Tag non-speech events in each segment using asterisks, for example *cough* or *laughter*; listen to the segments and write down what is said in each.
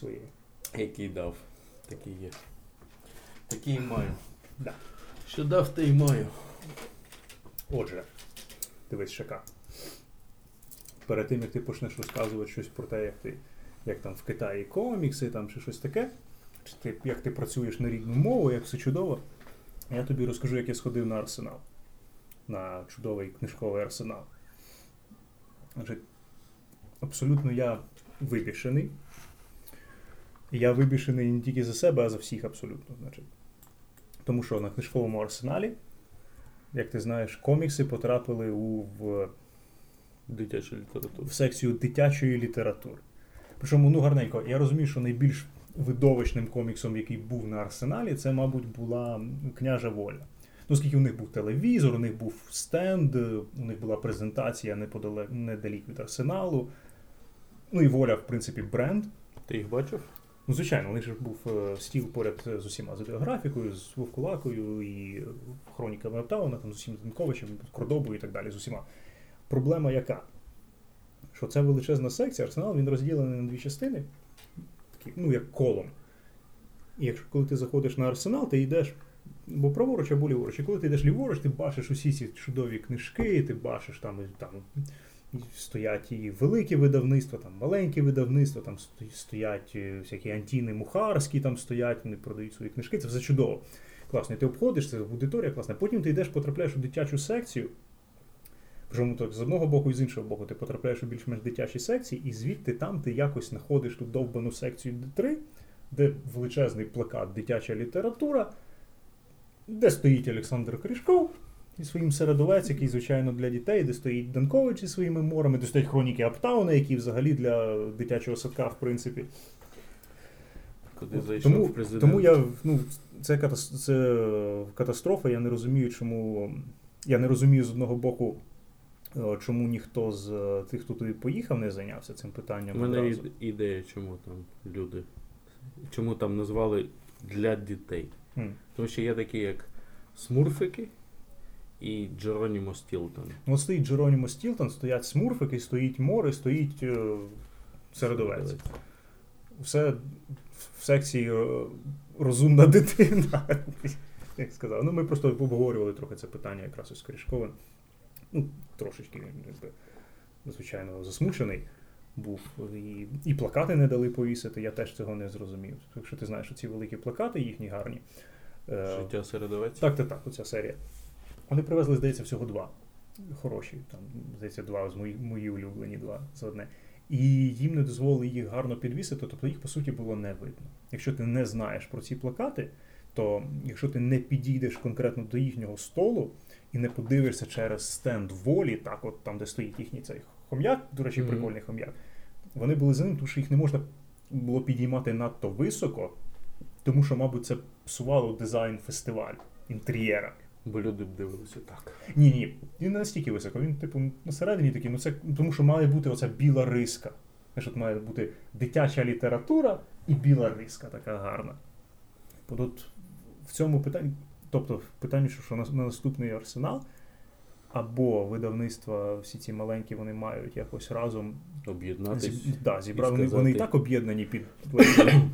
своєю. Який дав, такий є. Такий і маю. Да. Що дав, те й маю. Отже, дивись ШК. Перед тим, як ти почнеш розказувати щось про те, як ти як там в Китаї комікси там, чи щось таке, чи ти, як ти працюєш на рідну мову, як все чудово, я тобі розкажу, як я сходив на арсенал. На чудовий книжковий арсенал. Отже, абсолютно я вибішений. Я вибішений не тільки за себе, а за всіх абсолютно. Значить. Тому що на книжковому арсеналі як ти знаєш, комікси потрапили у, в, Дитяча література. в секцію дитячої літератури. Причому, ну гарненько, я розумію, що найбільш видовищним коміксом, який був на арсеналі, це, мабуть, була княжа воля. Ну, оскільки у них був телевізор, у них був стенд, у них була презентація неподалек, недалік від арсеналу. Ну і воля, в принципі, бренд. Ти їх бачив? Ну, звичайно, у них же був е, стіл поряд з усіма з графікою, з Вовкулакою і хроніками Аптауна, там з усім Зінковичем, Кордобою і так далі. з усіма. Проблема яка? Що це величезна секція, арсенал він розділений на дві частини, такі, ну, як колом. І якщо коли ти заходиш на арсенал, ти йдеш або праворуч, або ліворуч. І коли ти йдеш ліворуч, ти бачиш усі ці чудові книжки, ти бачиш там, там стоять і великі видавництва, там маленькі видавництва, там стоять е, всякі антіни мухарські, там стоять, вони продають свої книжки. Це все чудово. Класно, і ти обходиш, це аудиторія класна. Потім ти йдеш, потрапляєш у дитячу секцію. Причому так з одного боку і з іншого боку, ти потрапляєш у більш-менш дитячі секції, і звідти там ти якось знаходиш ту довбану секцію Д3, де величезний плакат Дитяча література, де стоїть Олександр Кришков зі своїм середовець, який, звичайно, для дітей, де стоїть Данкович зі своїми морами, де стоять хроніки Аптауна, які взагалі для дитячого садка, в принципі. Куди зайшов Тому, президент? тому я, ну, це, це катастрофа, я не розумію, чому. Я не розумію з одного боку, е, чому ніхто з е, тих, хто туди поїхав, не зайнявся цим питанням? У мене одразу. ідея, чому там люди. Чому там назвали для дітей. Хм. Тому що є такі, як смурфики і Джеронімо Стілтон. Ну, от стоїть Джеронімо Стілтон, стоять смурфики, стоїть море, стоїть е, середовець. Все в секції е, розумна дитина. *laughs* Як сказав. Ну, ми просто обговорювали трохи це питання якраз із Корішковим. Ну, трошечки він, звичайно, засмучений був. І, і плакати не дали повісити, я теж цього не зрозумів. Якщо ти знаєш, що ці великі плакати їхні гарні. е, Життя середовець. так, так, так, оця серія. Вони привезли, здається, всього два. Хороші, там, здається, два з мої, мої улюблені два за одне. І їм не дозволили їх гарно підвісити, тобто їх, по суті, було не видно. Якщо ти не знаєш про ці плакати, то якщо ти не підійдеш конкретно до їхнього столу і не подивишся через стенд волі, так, от там, де стоїть їхній цей хом'як, до речі, Мгм. прикольний хом'як, вони були за ним, тому що їх не можна було підіймати надто високо, тому що, мабуть, це псувало дизайн фестивалю інтер'єра. Бо люди б дивилися так. Ні, ні, він не настільки високо, він, типу, на середині такий, ну це тому що має бути оця біла риска. Знаєш, от має бути дитяча література і біла риска така гарна. Бо тут в цьому питанні, тобто в питанні, що, що на, на наступний арсенал, або видавництва всі ці маленькі вони мають якось разом Об'єднатись. Зі, да, зібрали. Вони, вони і так об'єднані під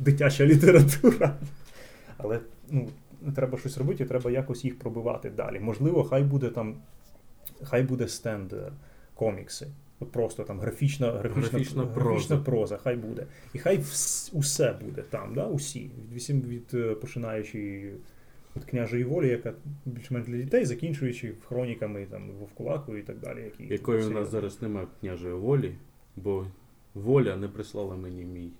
дитяча література. Але ну, треба щось робити, треба якось їх пробивати далі. Можливо, хай буде там, хай буде стенд е, комікси. От просто там графічна, графічна, Графічна графічна проза. проза, хай буде. І хай вс- усе буде там, да? усі. Від, від е, починаючи від княжої волі, яка більш-менш для дітей, закінчуючи хроніками там, Вовкулакою і так далі. Які, Якої у нас зараз немає княжої волі, бо воля не прислала мені мій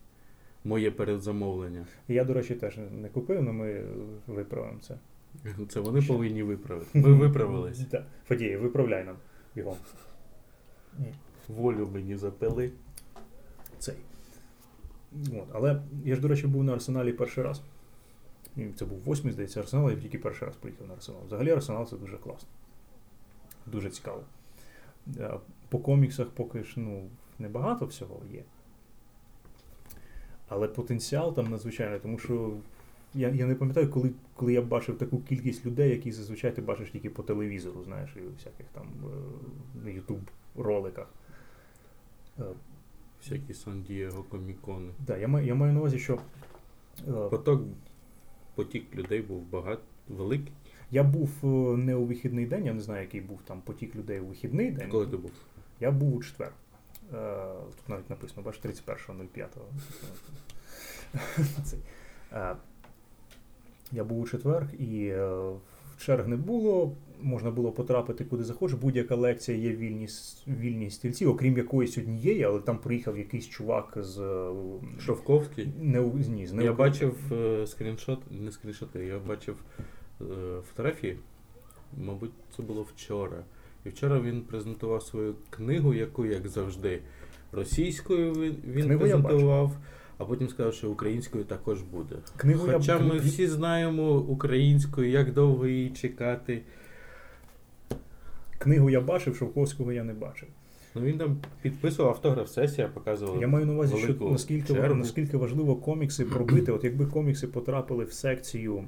моє передзамовлення. Я, до речі, теж не купив, але ми виправимо це. *laughs* Це вони повинні виправити. *laughs* Ми виправились. Фадіє, виправляй нам його. Волю мені запили. Цей. От. Але я ж, до речі, був на арсеналі перший раз. Це був восьмий, здається, арсенал, я тільки перший раз приїхав на арсенал. Взагалі арсенал це дуже класно. Дуже цікаво. Е, По коміксах поки ж ну, небагато всього є. Але потенціал там надзвичайний, тому що я, я не пам'ятаю, коли, коли я бачив таку кількість людей, які зазвичай ти бачиш тільки по телевізору, знаєш, і у всяких там е, YouTube роликах. Е, Всякі Сан-Дієго комікони. Да, я, маю, я маю на увазі, що е, Поток, потік людей був багато, великий. я був не у вихідний день, я не знаю, який був там потік людей у вихідний день. Коли ти був? Я був у четвер. Е, Тут навіть написано, бачиш, 31.05. Е, Я був у четвер, і е, черг не було. Можна було потрапити куди захочеш. Будь-яка лекція є вільні, вільні стільці, окрім якоїсь однієї, але там приїхав якийсь чувак з Шовковський. не, ні, з не Я бачив скріншот, не скріншоти, я бачив фотографії, мабуть, це було вчора. І вчора він презентував свою книгу, яку, як завжди, російською він, він презентував, а потім сказав, що українською також буде. Книгу я- Хоча ми всі знаємо українською, як довго її чекати. Книгу я бачив, Шовковського я не бачив. Ну він там підписував автограф, сесія показувала. Я маю на увазі, що наскільки, чергу. наскільки важливо комікси пробити. От якби комікси потрапили в секцію,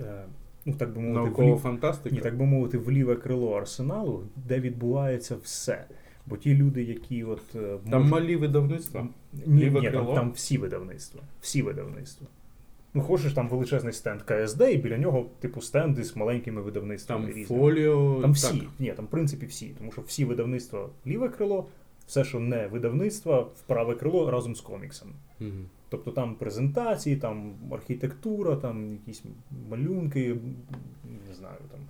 е, ну так би мовити, в фантастика. ні, так би мовити, в ліве крило арсеналу, де відбувається все. Бо ті люди, які от е, Там малі видавництва. ні, ліве ні, там, крило? там всі видавництва. Всі видавництва. Ну, хочеш там величезний стенд КСД, і біля нього, типу, стенди з маленькими видавництвами Там різними. фоліо. Там так. всі. Ні, там в принципі всі. Тому що всі видавництва ліве крило, все, що не видавництва, в праве крило разом з коміксами. Мгм. Тобто там презентації, там архітектура, там якісь малюнки, не знаю, там.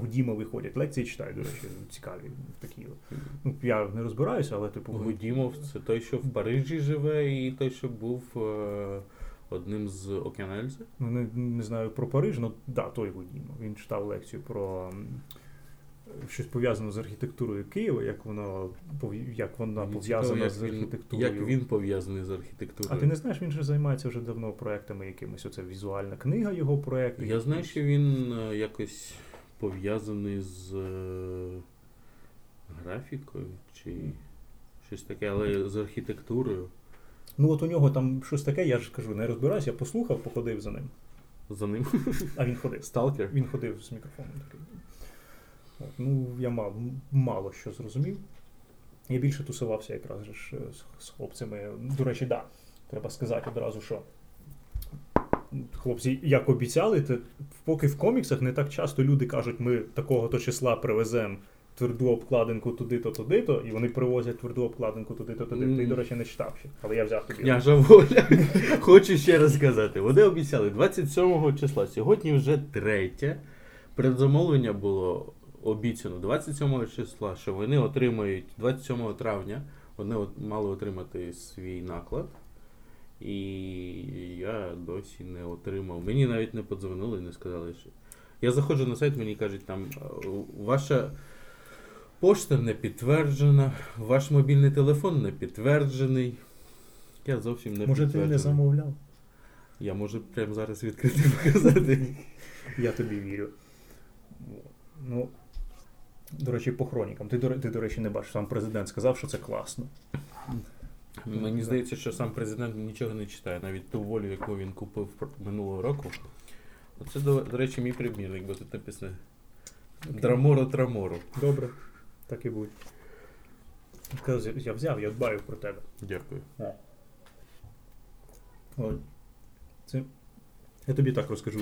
Гудіма виходять, лекції читають, до речі, цікаві такі. Ну, я не розбираюся, але типу. Гудімов це той, що в Парижі живе, і той, що був е, одним з Океанельзи. Ну, не, не знаю про Париж, ну да, той Гудіма. Він читав лекцію про щось пов'язане з архітектурою Києва, як воно як вона пов'язана з архітектурою. Як він пов'язаний з архітектурою? А ти не знаєш, він же займається вже давно проектами якимись. Оце візуальна книга його проекту. Я знаю, що він е, якось пов'язаний з е, графікою чи щось таке, але з архітектурою. Ну от у нього там щось таке, я ж кажу, не розбираюся, я послухав, походив за ним. За ним А він ходив. Сталкер. Він ходив з мікрофоном такий. Ну, я мав, мало що зрозумів. Я більше тусувався якраз ж е, з, з хлопцями. До речі, да, треба сказати одразу, що хлопці, як обіцяли, то поки в коміксах не так часто люди кажуть, ми такого-то числа привеземо тверду обкладинку туди-то, туди-то, і вони привозять тверду обкладинку туди-то, туди-то. Ти, до речі, не читав ще, але я взяв тобі. Княжа воля. *laughs* Хочу ще раз сказати. Вони обіцяли 27 числа. Сьогодні вже третє. Предзамовлення було обіцяно 27 числа, що вони отримають 27 травня. Вони от мали отримати свій наклад. І я досі не отримав. Мені навіть не подзвонили, не сказали, що. Я заходжу на сайт, мені кажуть, там «Е, ваша пошта не підтверджена, ваш мобільний телефон не підтверджений. Я зовсім не Може, ти не замовляв? Я можу прямо зараз відкрити показати. Я тобі вірю. Ну, до речі, по хронікам. Ти, ти, до речі, не бачиш, сам президент сказав, що це класно. Мені здається, що сам президент нічого не читає, навіть ту волю, яку він купив минулого року. Оце, до, до речі, мій примірник, бо тут написано Драморо Траморо. Добре, так і будь. Я взяв, я дбаю про тебе. Дякую. От. Це, я тобі так розкажу.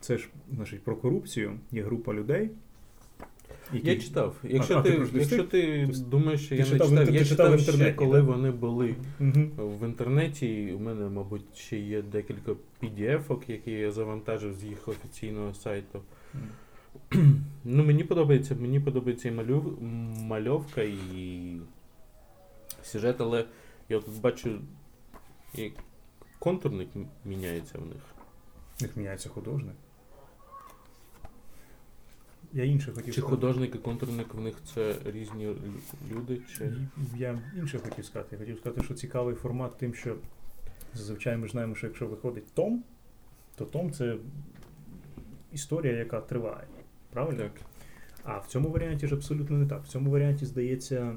Це ж значить, про корупцію. Є група людей. Які- Я читав. Якщо а, ти, ти якщо ти думаєш, що ти я не читав я ти читав читав ще, коли так? вони були Мгм. в інтернеті. У мене, мабуть, ще є декілька PDF-ок, які я завантажив з їх офіційного сайту. *clears throat* Ну, мені подобається, мені подобається і малю, мальовка, і сюжет, але я тут бачу, і контурник міняється в них. В них міняється художник. Я інше хотів Чи сказати. художник і контурник в них це різні люди, чи. Я інше хотів сказати. Я хотів сказати, що цікавий формат тим, що зазвичай ми ж знаємо, що якщо виходить том, то том це історія, яка триває. Правильно? Так. А в цьому варіанті ж абсолютно не так. В цьому варіанті здається,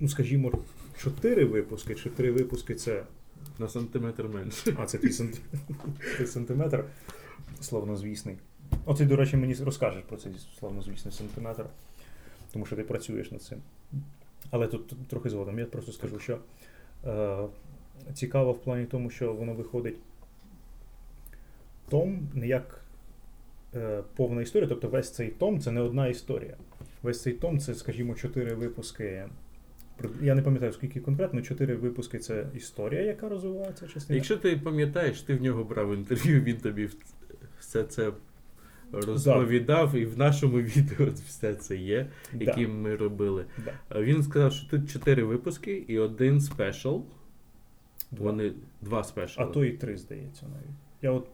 ну скажімо, чотири випуски чи три випуски це. На сантиметр менше. А, це твій сантиметр словнозвісний. О, ти, до речі, мені розкажеш про цей словнозвісний сантиметр. тому що ти працюєш над цим. Але тут трохи згодом. Я просто скажу, що е, цікаво в плані тому, що воно виходить том не як е, повна історія, тобто весь цей том це не одна історія. Весь цей том це, скажімо, чотири випуски. Я не пам'ятаю, скільки конкретно, чотири випуски це історія, яка розвивається частина. Якщо ти пам'ятаєш, ти в нього брав інтерв'ю, він тобі все це розповідав, і в нашому *laughs* відео все це є, які да. ми робили. Да. Він сказав, що тут чотири випуски і один спешл. Вони два спешали. А то і три, здається, навіть. Я от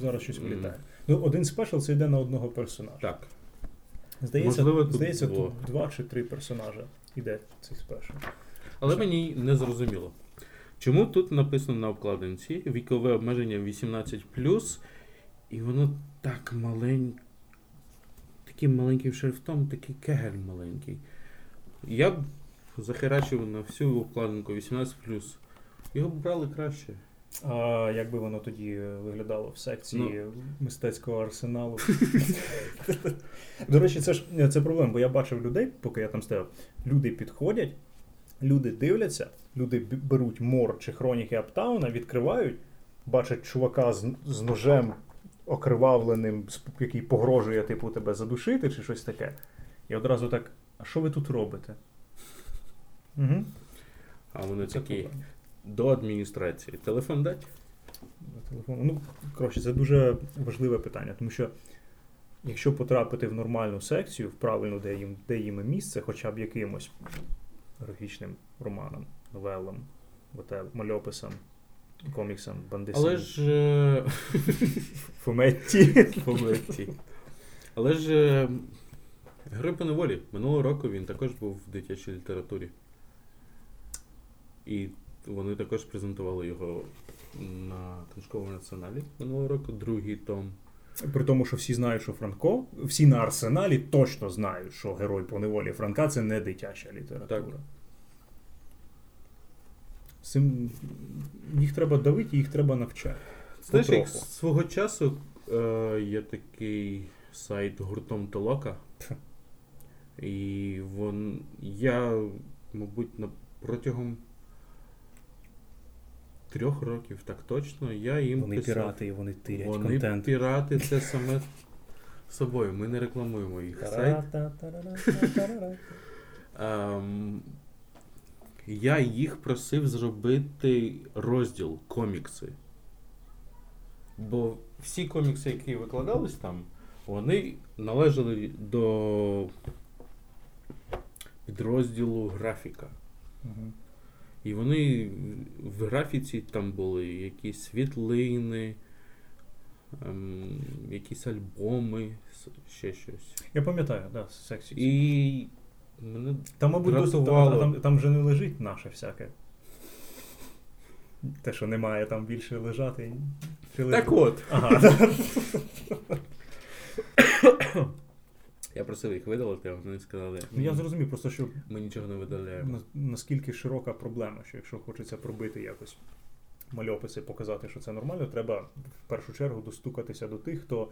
зараз щось Мгм. вилітаю. Ну, один спешл це йде на одного персонажа. Так. Здається, Можливо, тут здається, два. тут два чи три персонажа іде цей спешл. Але Що? мені не зрозуміло. Чому тут написано на обкладинці вікове обмеження 18+, і воно так маленьке, таким маленьким шрифтом, такий кегель маленький. Я б захерачив на всю обкладинку 18+. Його б брали краще. А як би воно тоді виглядало в секції Ну. мистецького арсеналу? *laughs* До речі, це ж це проблема, бо я бачив людей, поки я там стояв. Люди підходять, люди дивляться, люди беруть мор чи хроніки Аптауна, відкривають, бачать чувака з, з ножем окривавленим, який погрожує, типу, тебе задушити чи щось таке. І одразу так: а що ви тут робите? Угу. А вони такі до адміністрації. Телефон дать? За телефоном. Ну, коротше, це дуже важливе питання, тому що якщо потрапити в нормальну секцію, в правильну, де їм, де їм місце, хоча б якимось графічним романом, новелам, whatever, мальописам, коміксам, бандисам, Але ж. е, *laughs* фометті. Помилці. Але ж е, Герой по неволі. Минулого року він також був в дитячій літературі. І вони також презентували його на книжковому націоналі минулого року, другий том. При тому, що всі знають, що Франко, всі на арсеналі точно знають, що герой по неволі Франка це не дитяча література. Так. Цим їх треба давити, їх треба навчати. Знаєш, як свого часу е, є такий сайт гуртом Толока. І вон, я, мабуть, на, протягом трьох років, так точно, я їм Вони писав. пірати і вони тирять Вони контент. пірати це саме собою. Ми не рекламуємо їх сайт. Я їх просив зробити розділ комікси. Бо всі комікси, які викладались там, вони належали до підрозділу графіка. Мгм. І вони в графіці там були якісь світлини, ем, якісь альбоми, ще щось. Я пам'ятаю, да, з секції. І мене Там, мабуть, досить, там, там, там вже не лежить наше всяке. Те, що не має там більше лежати. Чи лежить? Так от. Ага. Я просив їх видалити, а вони сказали, Ну, я зрозумів, просто що ми нічого не видаляємо. на- наскільки широка проблема, що якщо хочеться пробити якось мальописи, показати, що це нормально, треба в першу чергу достукатися до тих, хто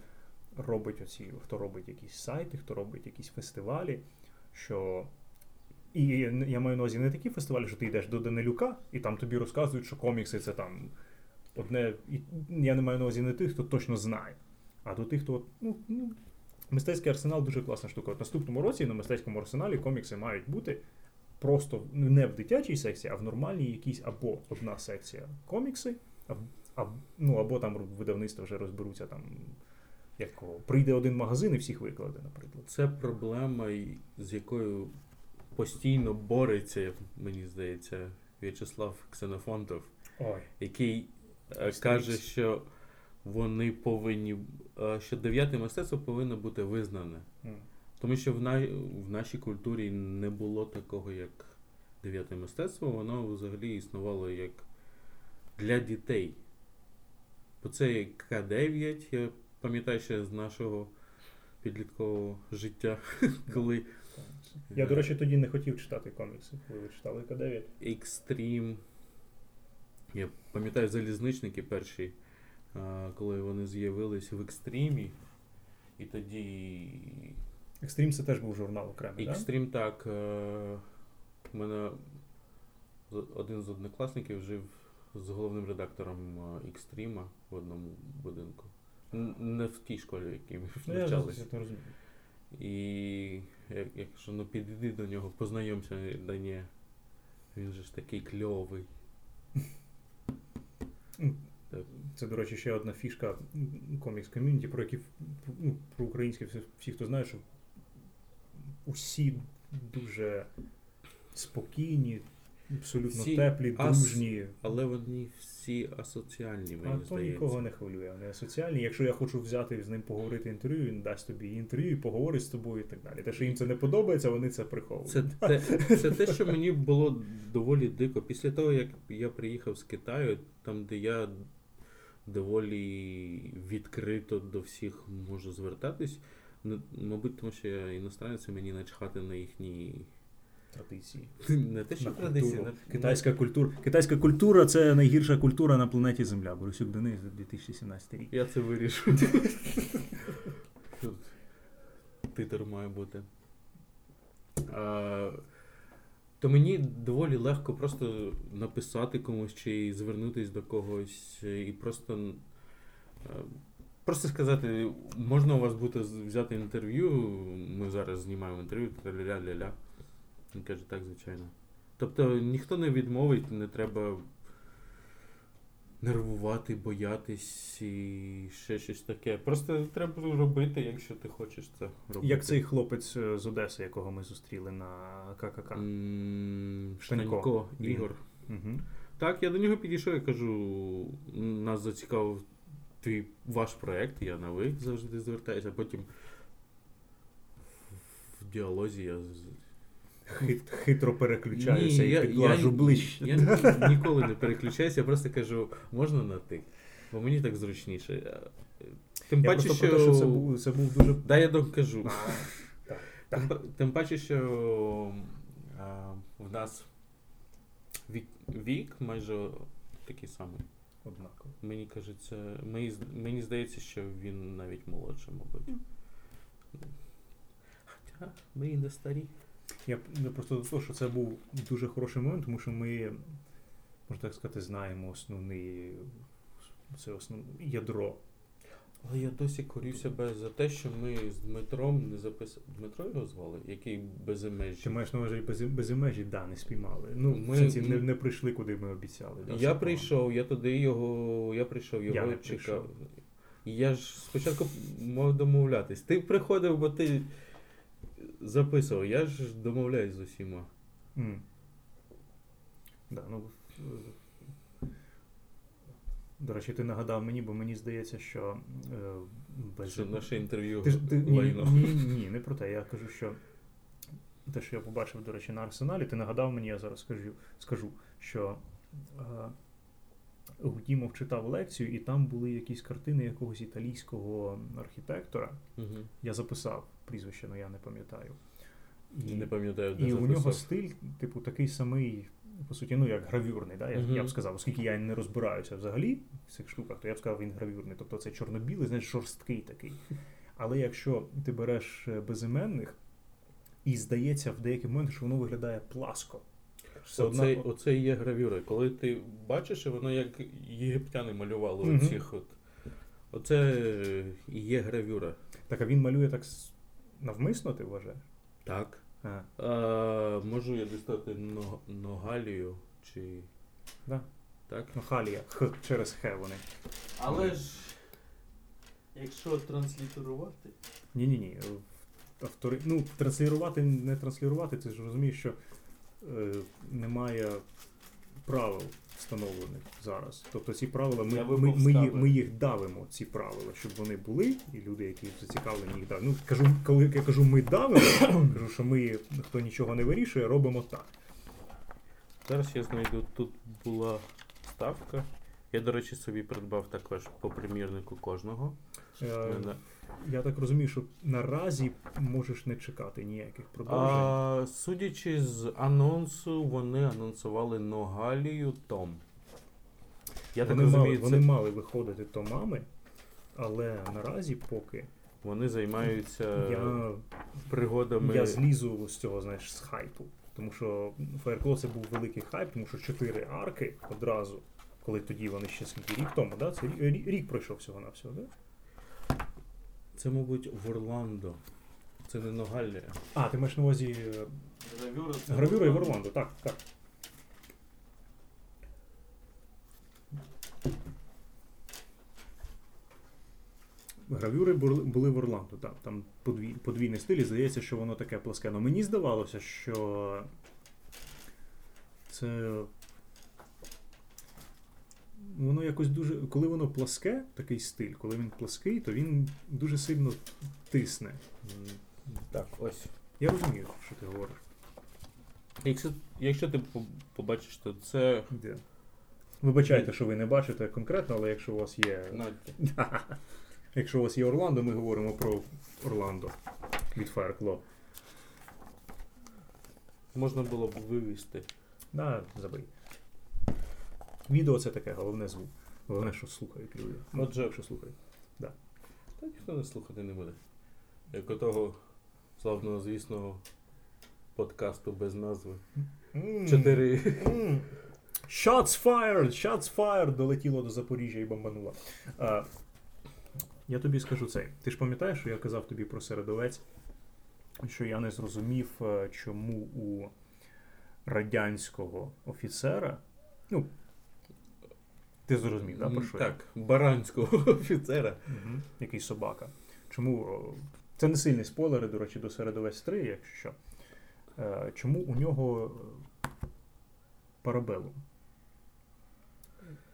робить оці, хто робить якісь сайти, хто робить якісь фестивалі. Що... І я маю на увазі не такі фестивалі, що ти йдеш до Данилюка, і там тобі розказують, що комікси це там одне. І я не маю на увазі не тих, хто точно знає, а до тих, хто. Ну, ну, мистецький арсенал дуже класна штука. От наступному році на мистецькому арсеналі комікси мають бути просто ну, не в дитячій секції, а в нормальній якійсь або одна секція комікси, а, а, ну, або там видавництва вже розберуться там. Як прийде один магазин і всіх викладе, наприклад. Це проблема, з якою постійно бореться, мені здається, В'ячеслав Ксенофонтов, Ой. який е, Астерікс. каже, що вони повинні, е, що дев'яте мистецтво повинно бути визнане. М. Тому що в, на, в нашій культурі не було такого, як дев'яте мистецтво, воно взагалі існувало як для дітей. Бо це К9, я пам'ятаю ще з нашого підліткового життя, *laughs* коли Я, до речі, тоді не хотів читати комікси, коли ви читали К9. Екстрім. Я пам'ятаю залізничники перші, коли вони з'явились в екстримі, і тоді Екстрім це теж був журнал окремий? Екстрім так. е, У мене з- один з однокласників жив з головним редактором е, Екстріма в одному будинку. Не в тій школі, в якій ми Ну, я навчалися. не розумію. І я, я кажу, ну підійди до нього, познайомся, да ні. Він же ж такий кльовий. *laughs* Це, до речі, ще одна фішка комікс ком'юніті, про які ну, про українське всі, всі, хто знає, що усі дуже спокійні, абсолютно Всі теплі, ас- дружні. Але вони всі асоціальні, А мені то нікого не хвилює. Вони соціальні. Якщо я хочу взяти з ним поговорити інтерв'ю, він дасть тобі інтерв'ю, поговорить з тобою і так далі. Те, що їм це не подобається, вони це приховують. Це те, це те, що мені було доволі дико. Після того, як я приїхав з Китаю, там, де я доволі відкрито до всіх можу звертатись, мабуть, тому що я іностранець, і мені начхати на їхні. Традиції. Не те, що традиції. Китайська культура. Китайська культура це найгірша культура на планеті Земля. Борисюк Денис 2017 рік. Я це вирішу. Титр має бути. А, то мені доволі легко просто написати комусь чи звернутися до когось і просто. Просто сказати, можна у вас буде взяти інтерв'ю, ми зараз знімаємо інтерв'ю, ля-ля-ля-ля. Він каже, так, звичайно. Тобто ніхто не відмовить, не треба нервувати, боятись і ще щось таке. Просто треба робити, якщо ти хочеш це робити. Як цей хлопець е, з Одеси, якого ми зустріли на ККК. Штанько. Ігор. Угу. Так, я до нього підійшов і кажу, нас зацікавив твій ваш проект, я на ви завжди звертаюся, а потім в діалозі я Хит, хитро переключаюся Ні, і я- підлажу я- ближче. Я ні- ніколи не переключаюся, я просто кажу, можна на ти. Бо мені так зручніше. Тим Я паче, що... про те, що це був, це був дуже. Да, я докажу. Тим, тим паче, що а, в нас вік, вік майже такий самий. Однаково. Мені кажеться, мені, мені здається, що він навіть молодший, мабуть. Хоча ми і не старі. Я просто до того, що це був дуже хороший момент, тому що ми, можна так сказати, знаємо основний це основне ядро. Але я досі корю себе за те, що ми з Дмитром не записали. Дмитро його звали, який безмежі. Ти маєш на увазі без, без да, не спіймали. Ну, Ми- ми, сенсі, не, не прийшли, куди ми обіцяли. Да, Я прийшов, я туди його. Я прийшов, його Я чекав. прийшов. Я ж спочатку мав домовлятись. Ти приходив, бо ти записував. Я ж домовляюсь з усіма. М. Да, ну, до речі, ти нагадав мені, бо мені здається, що е, без, Що наше інтерв'ю Ти ти ні, лайно. ні, ні, не про те. Я кажу, що те, що я побачив, до речі, на арсеналі, ти нагадав мені, я зараз скажу, скажу що е, Гудімов читав лекцію, і там були якісь картини якогось італійського архітектора. Угу. Я записав прізвище, але я не пам'ятаю. І, Не пам'ятаю, де і у нього стиль, типу, такий самий, по суті, ну як гравюрний. Да? Я, Мгм. я б сказав, оскільки я не розбираюся взагалі в цих штуках, то я б сказав, він гравюрний. Тобто це чорно-білий, знаєш, жорсткий такий. Але якщо ти береш е, безіменних, і здається в деякий момент, що воно виглядає пласко. Все Оце, одно, оце і є гравюра. Коли ти бачиш, воно як єгиптяни малювали Мгм. оцих от. Оце і є гравюра. так а він малює так навмисно, ти вважаєш? Так. А, А, можу я дістати но- ногалію чи. да. Так? Халія, х через х вони. Але ж. Якщо транслітерувати. Ні, ні, ні. Автори... Ну, транслірувати, не транслірувати, ти ж розумієш, що е, немає правил встановлених зараз. Тобто ці правила, ми, ми, ми, їх, ми їх давимо, ці правила, щоб вони були, і люди, які зацікавлені їх давити. Ну, кажу, коли я кажу, ми давимо, *coughs* кажу, що ми, хто нічого не вирішує, робимо так. Зараз я знайду, тут була ставка. Я, до речі, собі придбав також по примірнику кожного. Е, я так розумію, що наразі можеш не чекати ніяких продовжень. А, судячи з анонсу, вони анонсували Ногалію Том. Я так вони, мали, це... вони мали виходити томами, але наразі поки Вони займаються Я, пригодами. я злізу з цього, знаєш, з хайпу. Тому що Fireclaw це був великий хайп, тому що чотири арки одразу, коли тоді вони ще скільки рік тому, да? це рік, рік, пройшов всього на всього, да? Це, мабуть, в Орландо. Це не Ногалія. А, ти маєш на увазі е, Гравюра, гравюра і в Орландо, так, так. Гравюри були були в Орландо, так. Там подвій, подвійний стиль, і здається, що воно таке пласке. Но мені здавалося, що це. Воно якось дуже. Коли воно пласке, такий стиль, коли він плаский, то він дуже сильно тисне. Так, ось. Я розумію, що ти говориш. Якщо, якщо ти побачиш, то це Де? Вибачайте, що ви не бачите конкретно, але якщо у вас є. *laughs* Якщо у вас є Орландо, ми говоримо про Орландо від Fireclaw. Можна було б вивести. Да, забий. Відео це таке, головне звук. Головне, що слухають люди. Ну, Отже- що слухають. Та ніхто не слухати не буде. Як у того славного, звісного подкасту без назви. Чотири. Shots fired! Shots fired! Долетіло до Запоріжжя і бомбануло. А, я тобі скажу це. Ти ж пам'ятаєш, що я казав тобі про середовець, що я не зрозумів, е, чому у радянського офіцера. Ну, ти зрозумів, да, про що я? Так, баранського *laughs* офіцера. Угу. Який собака. Чому. Це не сильні спойлери, до речі, до середовець 3, якщо що. Е, Чому у нього е, парабелум?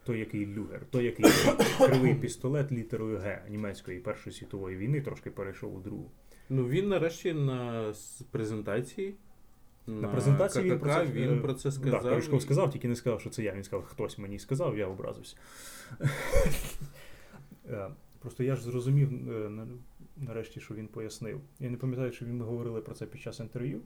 Той, який люгер, той, який *coughs* кривий пістолет літерою Г німецької Першої світової війни, трошки перейшов у другу. Ну він нарешті на презентації. На презентації він про це, він про це сказав. Так, Корешков сказав, тільки не сказав, що це я. Він сказав, хтось мені сказав, я образився. *laughs* Е, Просто я ж зрозумів е, нарешті, що він пояснив. Я не пам'ятаю, чи він ми говорили про це під час інтерв'ю.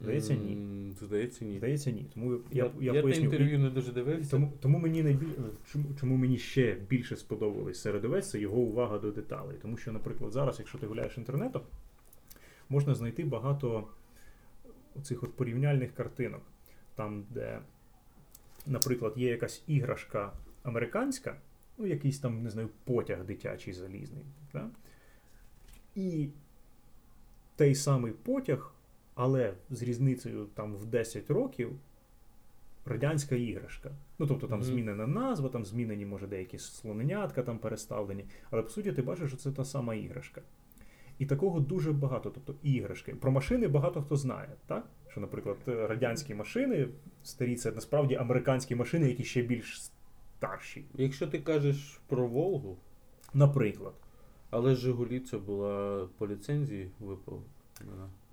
Здається, ні. Здається, ні. Здається, ні. Тому я, Я, я, поясню. інтерв'ю не дуже дивився. Тому, тому мені найбіль... е, чому, чому мені ще більше сподобалось середовець, це його увага до деталей. Тому що, наприклад, зараз, якщо ти гуляєш інтернетом, можна знайти багато цих от порівняльних картинок, там, де, наприклад, є якась іграшка американська, ну, якийсь там, не знаю, потяг дитячий залізний. Да? І той самий потяг, але з різницею там в 10 років радянська іграшка. Ну, тобто там Мгм. змінена назва, там змінені, може, деякі слоненятка там переставлені. Але по суті, ти бачиш, що це та сама іграшка. І такого дуже багато. Тобто іграшки. Про машини багато хто знає, так? Що, наприклад, радянські машини старі це насправді американські машини, які ще більш старші. Якщо ти кажеш про Волгу, Наприклад. але Жигулі це була по ліцензії випав.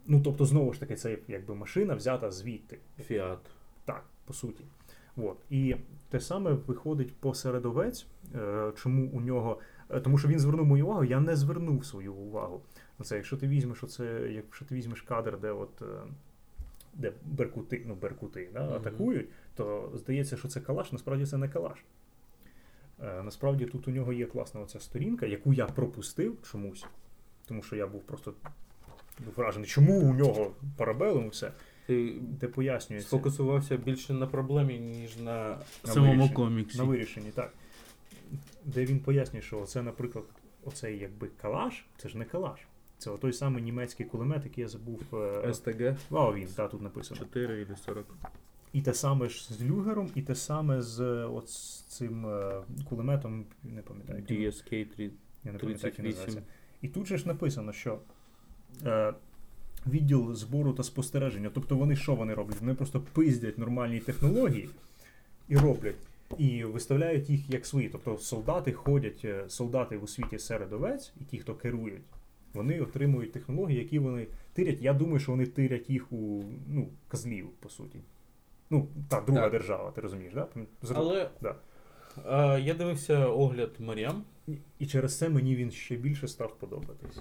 Ну, тобто, знову ж таки, це якби машина взята звідти. Фіат. Так, по суті. От. І те саме виходить по середовець, е, чому у нього. е, Тому що він звернув мою увагу, я не звернув свою увагу. на Це, якщо ти візьмеш оце, якщо ти візьмеш кадр, де от. е, Де беркути, ну, беркути да, Мгм. атакують, то здається, що це калаш, насправді це не калаш. Насправді тут у нього є класна оця сторінка, яку я пропустив чомусь, тому що я був просто вражений, чому у нього парабелум все, Ти де пояснюється. сфокусувався більше на проблемі, ніж на, На самому вирішенні. коміксі. На вирішенні, так. Де він пояснює, що це, наприклад, оцей якби калаш, це ж не калаш. Це той самий німецький кулемет, який я забув. е, СТГ А, він, так, тут написано. 4 і 40. І те саме ж з люгером, і те саме з от з цим е, кулеметом, не пам'ятаю. DSK 3. Я не пам'ятаю, як він 38. називається. І тут же ж написано, що е, відділ збору та спостереження. Тобто вони що вони роблять? Вони просто пиздять нормальні технології і роблять. І виставляють їх як свої. Тобто солдати ходять, е, солдати в освіті середовець, і ті, хто керують, вони отримують технології, які вони тирять. Я думаю, що вони тирять їх у ну, козлів, по суті. Ну, та друга Так. держава, ти розумієш, да? Зро- Але да. а, я дивився огляд Маріам. І- через це мені він ще більше став подобатись.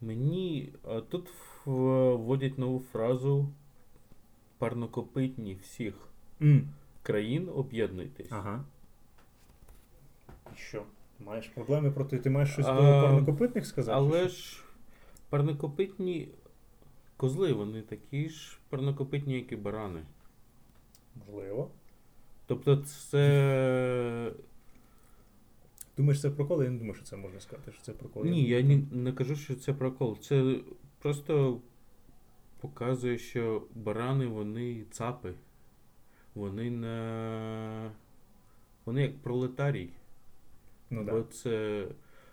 Мені а, тут вводять нову фразу парнокопитні всіх М. країн об'єднуйтесь. Ага. І що? Маєш проблеми проти. Ти маєш щось А, до парнокопитних сказати? Але ж парнокопитні козли, вони такі ж парнокопитні, як і барани. Можливо. Тобто це. Думаєш, це прокол? Я не думаю, що це можна сказати, що це прокол. Ні, я ні, не кажу, що це прокол. Це просто показує, що барани вони цапи. Вони не. Вони як пролетарій. Ну, да. це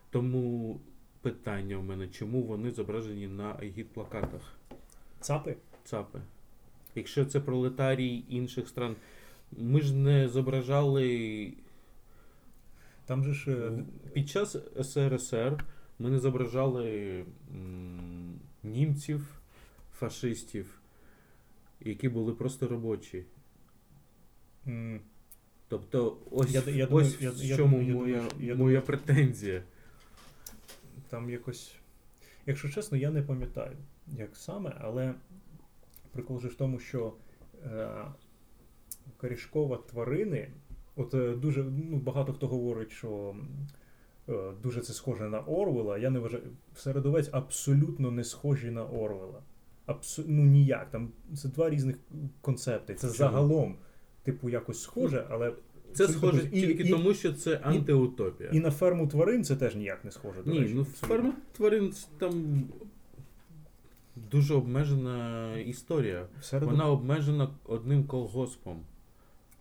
тому питання у мене, чому вони зображені на гід-плакатах. Цапи? ЦАПи. Якщо це пролетарій інших стран, ми ж не зображали Там же ж. е, під час СРСР ми не зображали м, німців, фашистів, які були просто робочі. м, Тобто, ось, Я- я ось я- в я чому я моя, думаю, що- я претензія. Там якось. Якщо чесно, я не пам'ятаю, як саме, але прикол же в тому, що е, корішкова тварини, от е, дуже ну, багато хто говорить, що дуже це схоже на Орвела. Я не вважаю. Середовець абсолютно не схожі на Орвела. Абсу... Ну ніяк. Там це два різних концепти. Це Чому? загалом, типу, якось схоже, але. Це схоже. І- тільки і- тому, що це антиутопія. І на ферму тварин це теж ніяк не схоже. До Ні, речі, ну ферма тварин це там дуже обмежена історія. Середо- Вона обмежена одним колгоспом.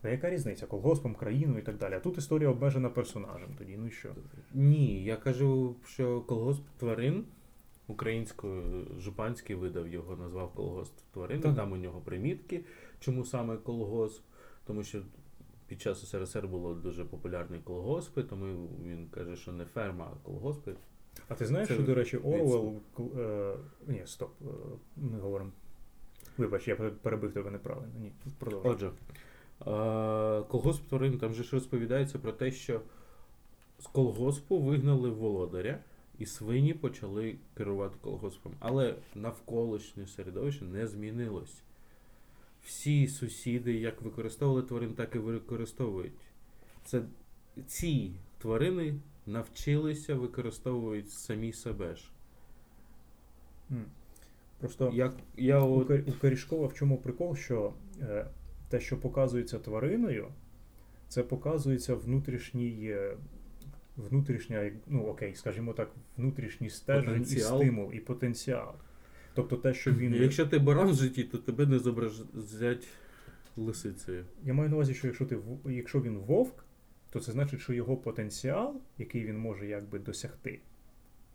А яка різниця? Колгоспом, країною і так далі. А тут історія обмежена персонажем. Тоді ну і що? Ні, я кажу, що колгосп тварин українською Жупанський видав його, назвав колгосп тварин. Так. Там у нього примітки. Чому саме колгосп? Тому що під час СРСР було дуже популярні колгоспи, тому він каже, що не ферма, а колгоспи. А ти знаєш, Це що, до речі. Орвел. Е, ні, стоп. Е, ми говоримо. Вибач, я перебив тебе неправильно. Ні, продовжуй. Отже, колгосп тварин, там же ж розповідається про те, що з колгоспу вигнали володаря, і свині почали керувати колгоспом. Але навколишнє середовище не змінилось. Всі сусіди як використовували тварин, так і використовують. Це ці тварини навчилися використовують самі себе ж. Просто Як я у, от, у Корішкова в чому прикол, що е, те, що показується твариною, це показується внутрішній. е, Внутрішня, ну окей, скажімо так, внутрішній стержень Потенціал. і стимул, і потенціал. Тобто те, що він. якщо ти баран в житті, то тебе не зобразять лисицею. Я маю на увазі, що якщо ти якщо він вовк, то це значить, що його потенціал, який він може якби досягти,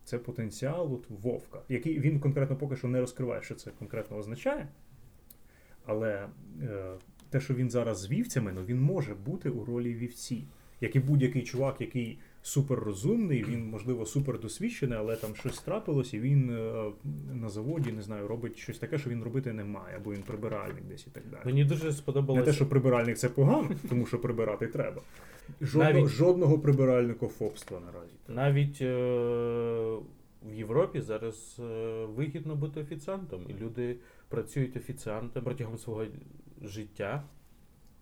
це потенціал от вовка, який він конкретно поки що не розкриває, що це конкретно означає. Але е, те, що він зараз з вівцями, ну він може бути у ролі вівці. Як і будь-який чувак, який суперрозумний, він, можливо, супердосвідчений, але там щось трапилось, і він е, на заводі, не знаю, робить щось таке, що він робити не має, або він прибиральник десь і так далі. Мені дуже Не те, що прибиральник це погано, тому що прибирати треба. Жодного, Навіть- жодного прибиральникофобства наразі. Навіть е, в Європі зараз е, вигідно бути офіціантом. І люди працюють офіціантом протягом свого життя,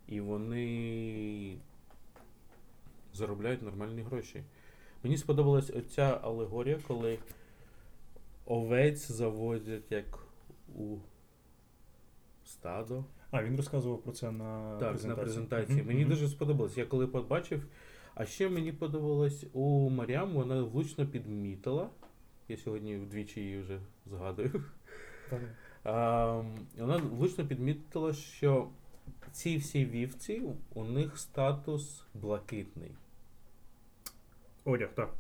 і вони заробляють нормальні гроші. Мені сподобалась оця алегорія, коли овець заводять як у стадо. А, він розказував про це на Так, презентації. на презентації. Мгм, Мені дуже сподобалось. Я коли побачив. А ще мені подобалось у Маріам, вона влучно підмітила. Я сьогодні вдвічі її вже згадую. Так. А, вона влучно підмітила, що ці всі вівці, у них статус блакитний. Одяг, так.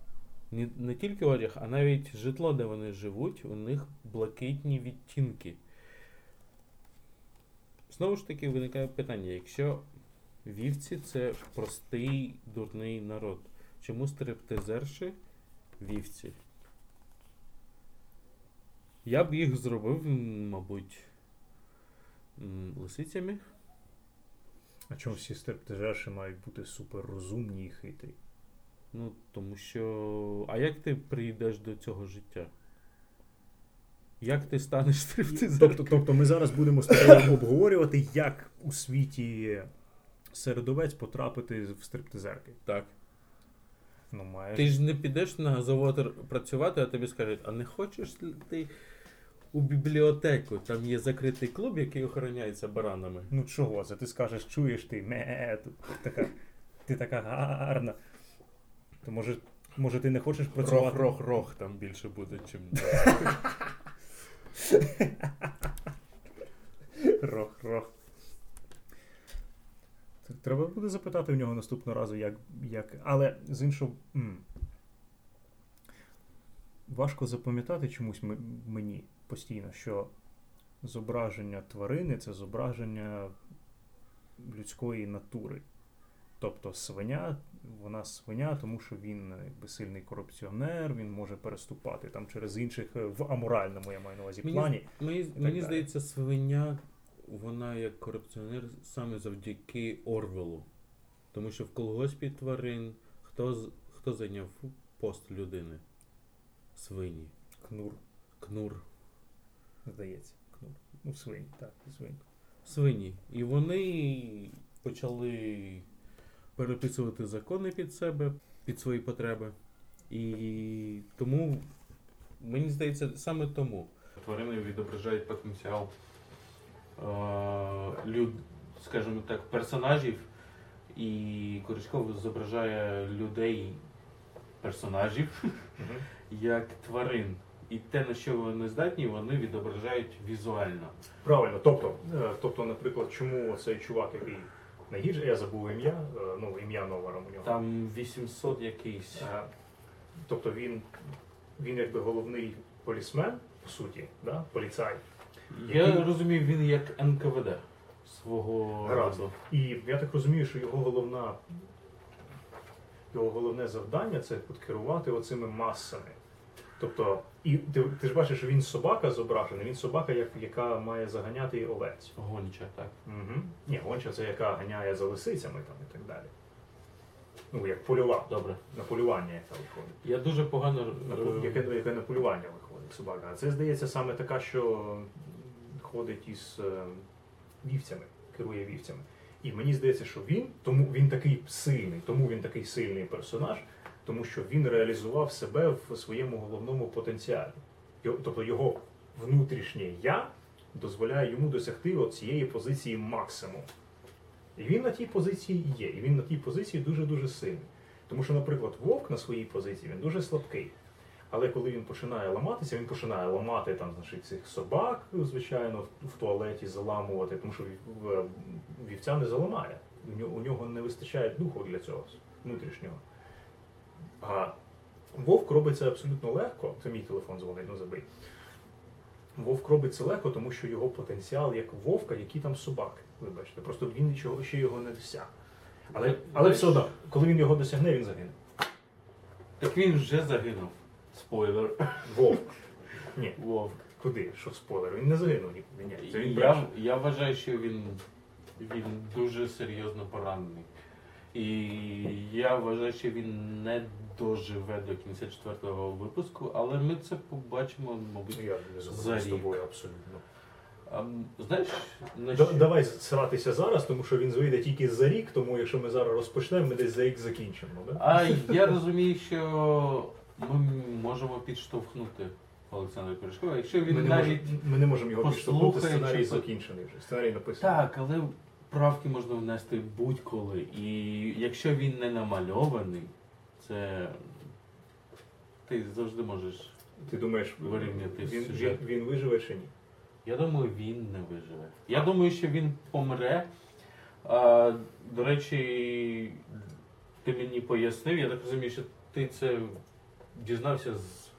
Не, не тільки одяг, а навіть житло, де вони живуть, у них блакитні відтінки. Знову ж таки, виникає питання: якщо вівці це простий дурний народ, чому стриптизерші вівці? Я б їх зробив, мабуть, лисицями. А чому всі стриптизерші мають бути суперрозумні і хитрі? Ну, тому що. А як ти прийдеш до цього життя? Як ти станеш стриптизером? Тобто, тобто ми зараз будемо з тобою обговорювати, як у світі середовець потрапити в стриптизерки. Так. Ну, маєш. Ти ж не підеш на завод працювати, а тобі скажуть, а не хочеш ти у бібліотеку? Там є закритий клуб, який охороняється баранами. Ну чого це? Ти скажеш, чуєш ти, ме, така, ти така гарна. То може, може ти не хочеш працювати? Рох-рох-рох там більше буде, чим. *laughs* Рох, рох. Треба буде запитати в нього наступного разу, як. як... Але з іншого. Важко запам'ятати чомусь мені постійно, що зображення тварини це зображення людської натури. Тобто свиня, вона свиня, тому що він якби сильний корупціонер, він може переступати там через інших е, в аморальному, я маю на увазі, Мені, плані. мені, мені здається, свиня, вона як корупціонер саме завдяки Орвелу. Тому що в колгоспі тварин хто, хто зайняв пост людини? Свині. Кнур. Кнур. Здається, кнур. Ну, свинь, так, свинь. Свині. І вони почали переписувати закони під себе, під свої потреби. І тому, мені здається, саме тому. Тварини відображають потенціал е, люд, скажімо так, персонажів, і Коричков зображає людей, персонажів, як тварин. І те, на що вони здатні, вони відображають візуально. Правильно, тобто, е, тобто, наприклад, чому цей чувак, який найгірше, я забув ім'я, е, ну, ім'я номером у нього. Там 800 якийсь. Е, Тобто він, він якби головний полісмен, по суті, да? поліцай. Я Який- розумію, він як НКВД свого Гаразд. роду. І я так розумію, що його головна його головне завдання це от керувати оцими масами. Тобто, і ти, ти ж бачиш, що він собака зображений, він собака, як, яка має заганяти овець. Гонча, так. Угу. Ні, гонча це яка ганяє за лисицями там і так далі. Ну, як польова. Добре. На полювання, яка виходить. Я дуже погано. На, яке, яке на полювання виходить собака. А це, здається, саме така, що ходить із е, вівцями, керує вівцями. І мені здається, що він, тому він такий сильний, тому він такий сильний персонаж, тому що він реалізував себе в своєму головному потенціалі. Тобто його внутрішнє я дозволяє йому досягти цієї позиції максимум. І він на тій позиції є, і він на тій позиції дуже-дуже сильний. Тому що, наприклад, вовк на своїй позиції він дуже слабкий. Але коли він починає ламатися, він починає ламати там, значить, цих собак, звичайно, в туалеті заламувати, тому що вівця не заламає. У нього не вистачає духу для цього внутрішнього. А вовк робить це абсолютно легко. Це мій телефон дзвонить, ну забий. Вовк робить це легко, тому що його потенціал як вовка, які там собаки. Вибачте, просто він нічого ще його не досяг. Але, але все одно, коли він його досягне, він загине. Так він вже загинув. Спойлер. Вовк. *laughs* Ні, Вовк. куди? Що спойлер? Він не загинув нікуди. Ні, це він Я, я вважаю, що він, він дуже серйозно поранений. І я вважаю, що він не доживе до кінця четвертого випуску, але ми це побачимо, мабуть. Ну, Я не За згоден з рік. тобою абсолютно. А, знаєш, на Да- що- Давай сратися зараз, тому що він вийде тільки за рік, тому якщо ми зараз розпочнемо, ми десь за рік закінчимо. Да? А я розумію, що ми можемо підштовхнути Олександра Пирожкова. Якщо він Ми не, навіть. можемо, ми не можемо його підштовхнути, сценарій чи- закінчений вже. Сценарій написаний. Так, але правки можна внести будь-коли. І якщо він не намальований, це ти завжди можеш. Ти думаєш, Вирівняти він, він, сюжет. він виживе чи ні? Я думаю, він не виживе. Я думаю, що він помре. А, до речі, ти мені пояснив, я так розумію, що ти це дізнався з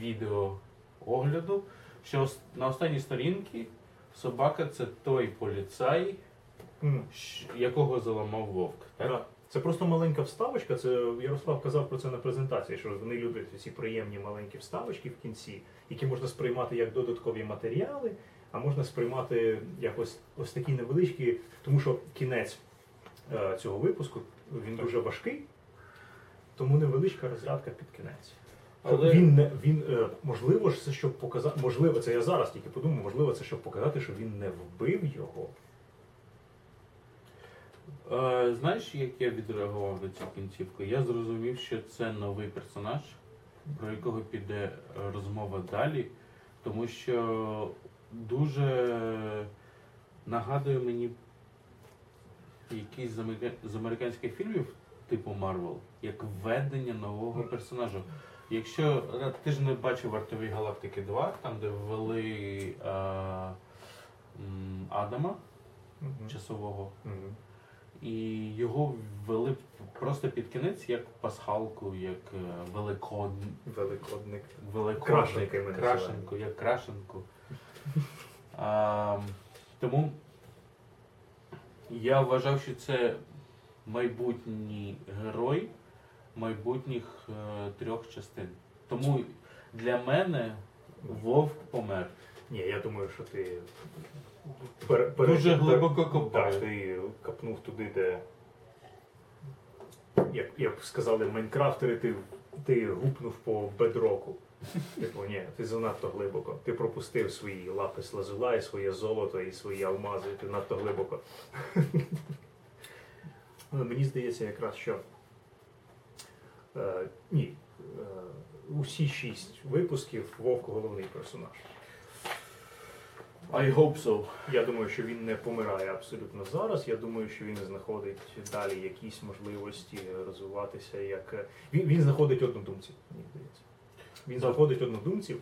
відео огляду, що ос- на останній сторінці собака це той поліцай, М. щ- якого заламав вовк. Так? Так. Це просто маленька вставочка. Це Ярослав казав про це на презентації, що вони люблять ці приємні маленькі вставочки в кінці, які можна сприймати як додаткові матеріали, а можна сприймати як ось, ось такі невеличкі, тому що кінець е, цього випуску він дуже важкий, тому невеличка розрядка під кінець. Але- Він не він е, можливо ж це щоб показати, можливо, це я зараз тільки подумав, можливо, це щоб показати, що він не вбив його. Е, знаєш, як я відреагував на цю кінцівку? Я зрозумів, що це новий персонаж, про якого піде е, розмова далі, тому що дуже нагадує мені якийсь з, американських фільмів, типу Марвел, як введення нового персонажа. Якщо е, ти ж не бачив Вартові Галактики 2, там де ввели е, м, Адама Мгм. часового. Мгм. І його ввели просто під кінець як пасхалку, як е, великод... Великодник. великодник, крашенку, як крашенку. *laughs* А, тому я вважав, що це майбутній герой майбутніх е, трьох частин. Тому для мене Вовк помер. Ні, я думаю, що ти пер, Дуже глибоко Так, ти копнув туди, де. Як, як сказали майнкрафтери, ти, ти гупнув по бедроку. *laughs* Типу, ні, ти занадто глибоко. Ти пропустив свої лапис лазула і своє золото і свої алмази, ти надто глибоко. *laughs* Мені здається, якраз що. Е, ні. Е, усі шість випусків Вовк головний персонаж. I hope so. Я думаю, що він не помирає абсолютно зараз. Я думаю, що він знаходить далі якісь можливості розвиватися. Як е, він, він знаходить однодумців, мені здається. Він знаходить однодумців,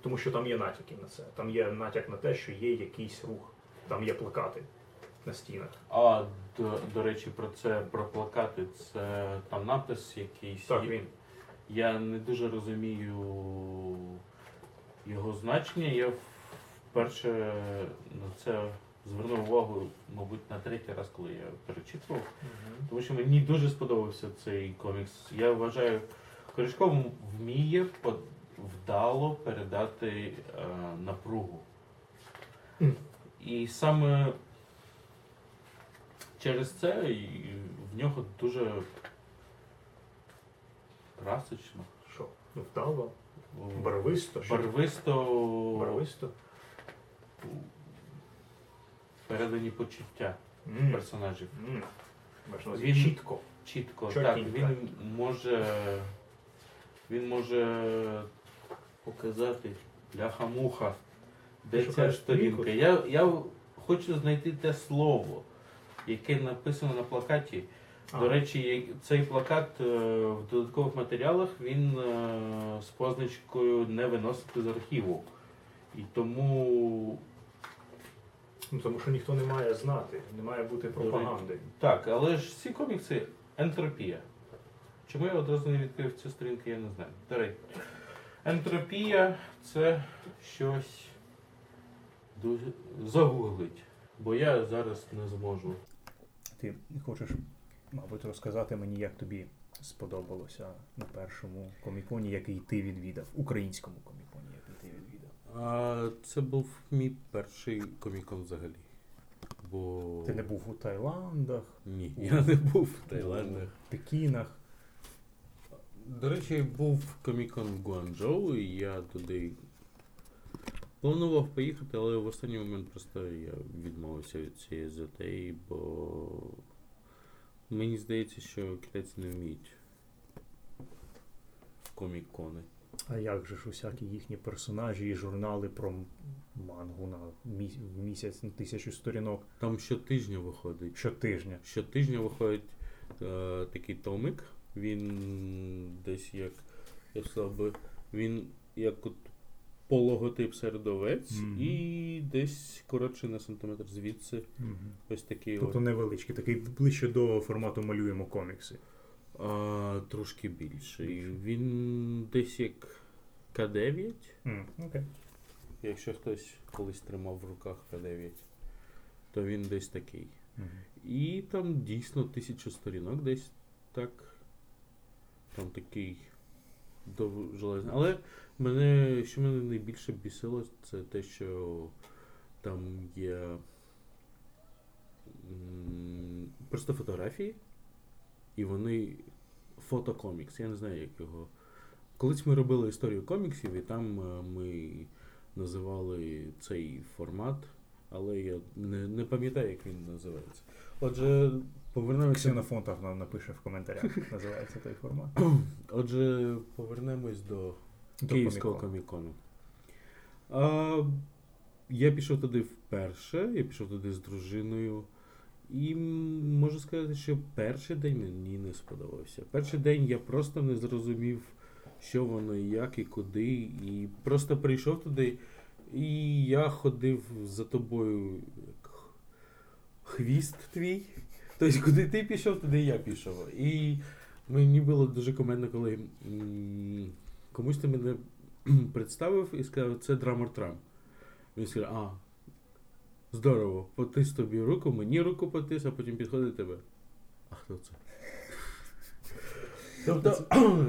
тому що там є натяки на це. Там є натяк на те, що є якийсь рух, там є плакати на стінах. А до, до речі, про це про плакати. Це там напис якийсь. Так, він. Я не дуже розумію його значення. Я вперше на це звернув увагу, мабуть, на третій раз, коли я перечитував. Тому що мені дуже сподобався цей комікс. Я вважаю, Корішков вміє вдало передати е, напругу. Мгм. І саме через це в нього дуже красочно, Що? Ну, вдало, барвисто, барвисто барвисто. Передані почуття М, персонажів. м. Він- чітко. Чітко, Чотенько. так, він може. Він може показати бляха-муха. Де Ти ця шукаєш сторінка? сторінку? Я, я хочу знайти те слово, яке написано на плакаті. А. До речі, я- цей плакат е, в додаткових матеріалах він е, з позначкою не виносити з архіву. І тому Ну, тому що ніхто не має знати, не має бути пропаганди. Так, але ж ці комікси ентропія. Чому я одразу не відкрив цю сторінку, я не знаю. До речі, ентропія це щось дуже загуглить, бо я зараз не зможу. Ти хочеш, мабуть, розказати мені, як тобі сподобалося на першому коміконі, який ти відвідав, українському коміконі. А це був мій перший комікон взагалі. Бо Ти не був у Таїландах, ні, я не був в Таїландах. у Пекінах. До речі, був комікон в Гуанчжоу, і я туди планував поїхати, але в останній момент просто я відмовився від цієї затеї, бо мені здається, що китайці не вміють в комікони. А як же ж усякі їхні персонажі і журнали про мангу на мі- в місяць на тисячу сторінок Там щотижня виходить. щотижня. Щотижня виходить е, такий томик. Він десь як, я сказав би, він як от пологотип сердовець Мгм. і десь коротше на сантиметр звідси. Ось такий Тобто от, невеличкий, такий ближче до формату малюємо комікси. А, трошки більший. Він десь як К9, М, Окей. якщо хтось колись тримав в руках К9, то він десь такий. Мгм. І там дійсно тисячу сторінок десь так. Там такий довжелезний. Але мене, що мене найбільше бісило, це те, що там є м, просто фотографії, і вони фотокомікс. Я не знаю, як його. Колись ми робили історію коміксів, і там е, ми називали цей формат але я не, не пам'ятаю, як він називається. Отже, повернемося. Ксенофонт нам напише в коментарях, як *laughs* називається той формат. Отже, повернемось до До Київського комікону. я пішов туди вперше, я пішов туди з дружиною. І можу сказати, що перший день мені не сподобався. Перший день я просто не зрозумів, що воно, і як і куди. І просто прийшов туди, і я ходив за тобою як хвіст твій. Тобто, куди ти пішов, туди я пішов. І мені було дуже коментно, коли комусь ти мене *clears throat* представив і сказав, це драмер Трам. Він сказав, а, здорово, потис тобі руку, мені руку потис, а потім підходить тебе. А хто це? Тобто,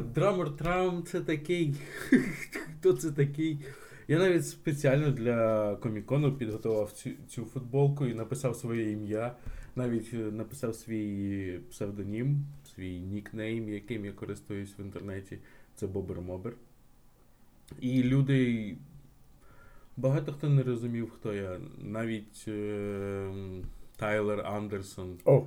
*clears throat* драмер Трам це такий. *clears throat* Хто це такий? Я навіть спеціально для комікону підготував цю, цю футболку і написав своє ім'я. Навіть е, написав свій псевдонім, свій нікнейм, яким я користуюсь в інтернеті. Це Бобер Мобер. І люди. Багато хто не розумів, хто я. Навіть е, Тайлер Андерсон О,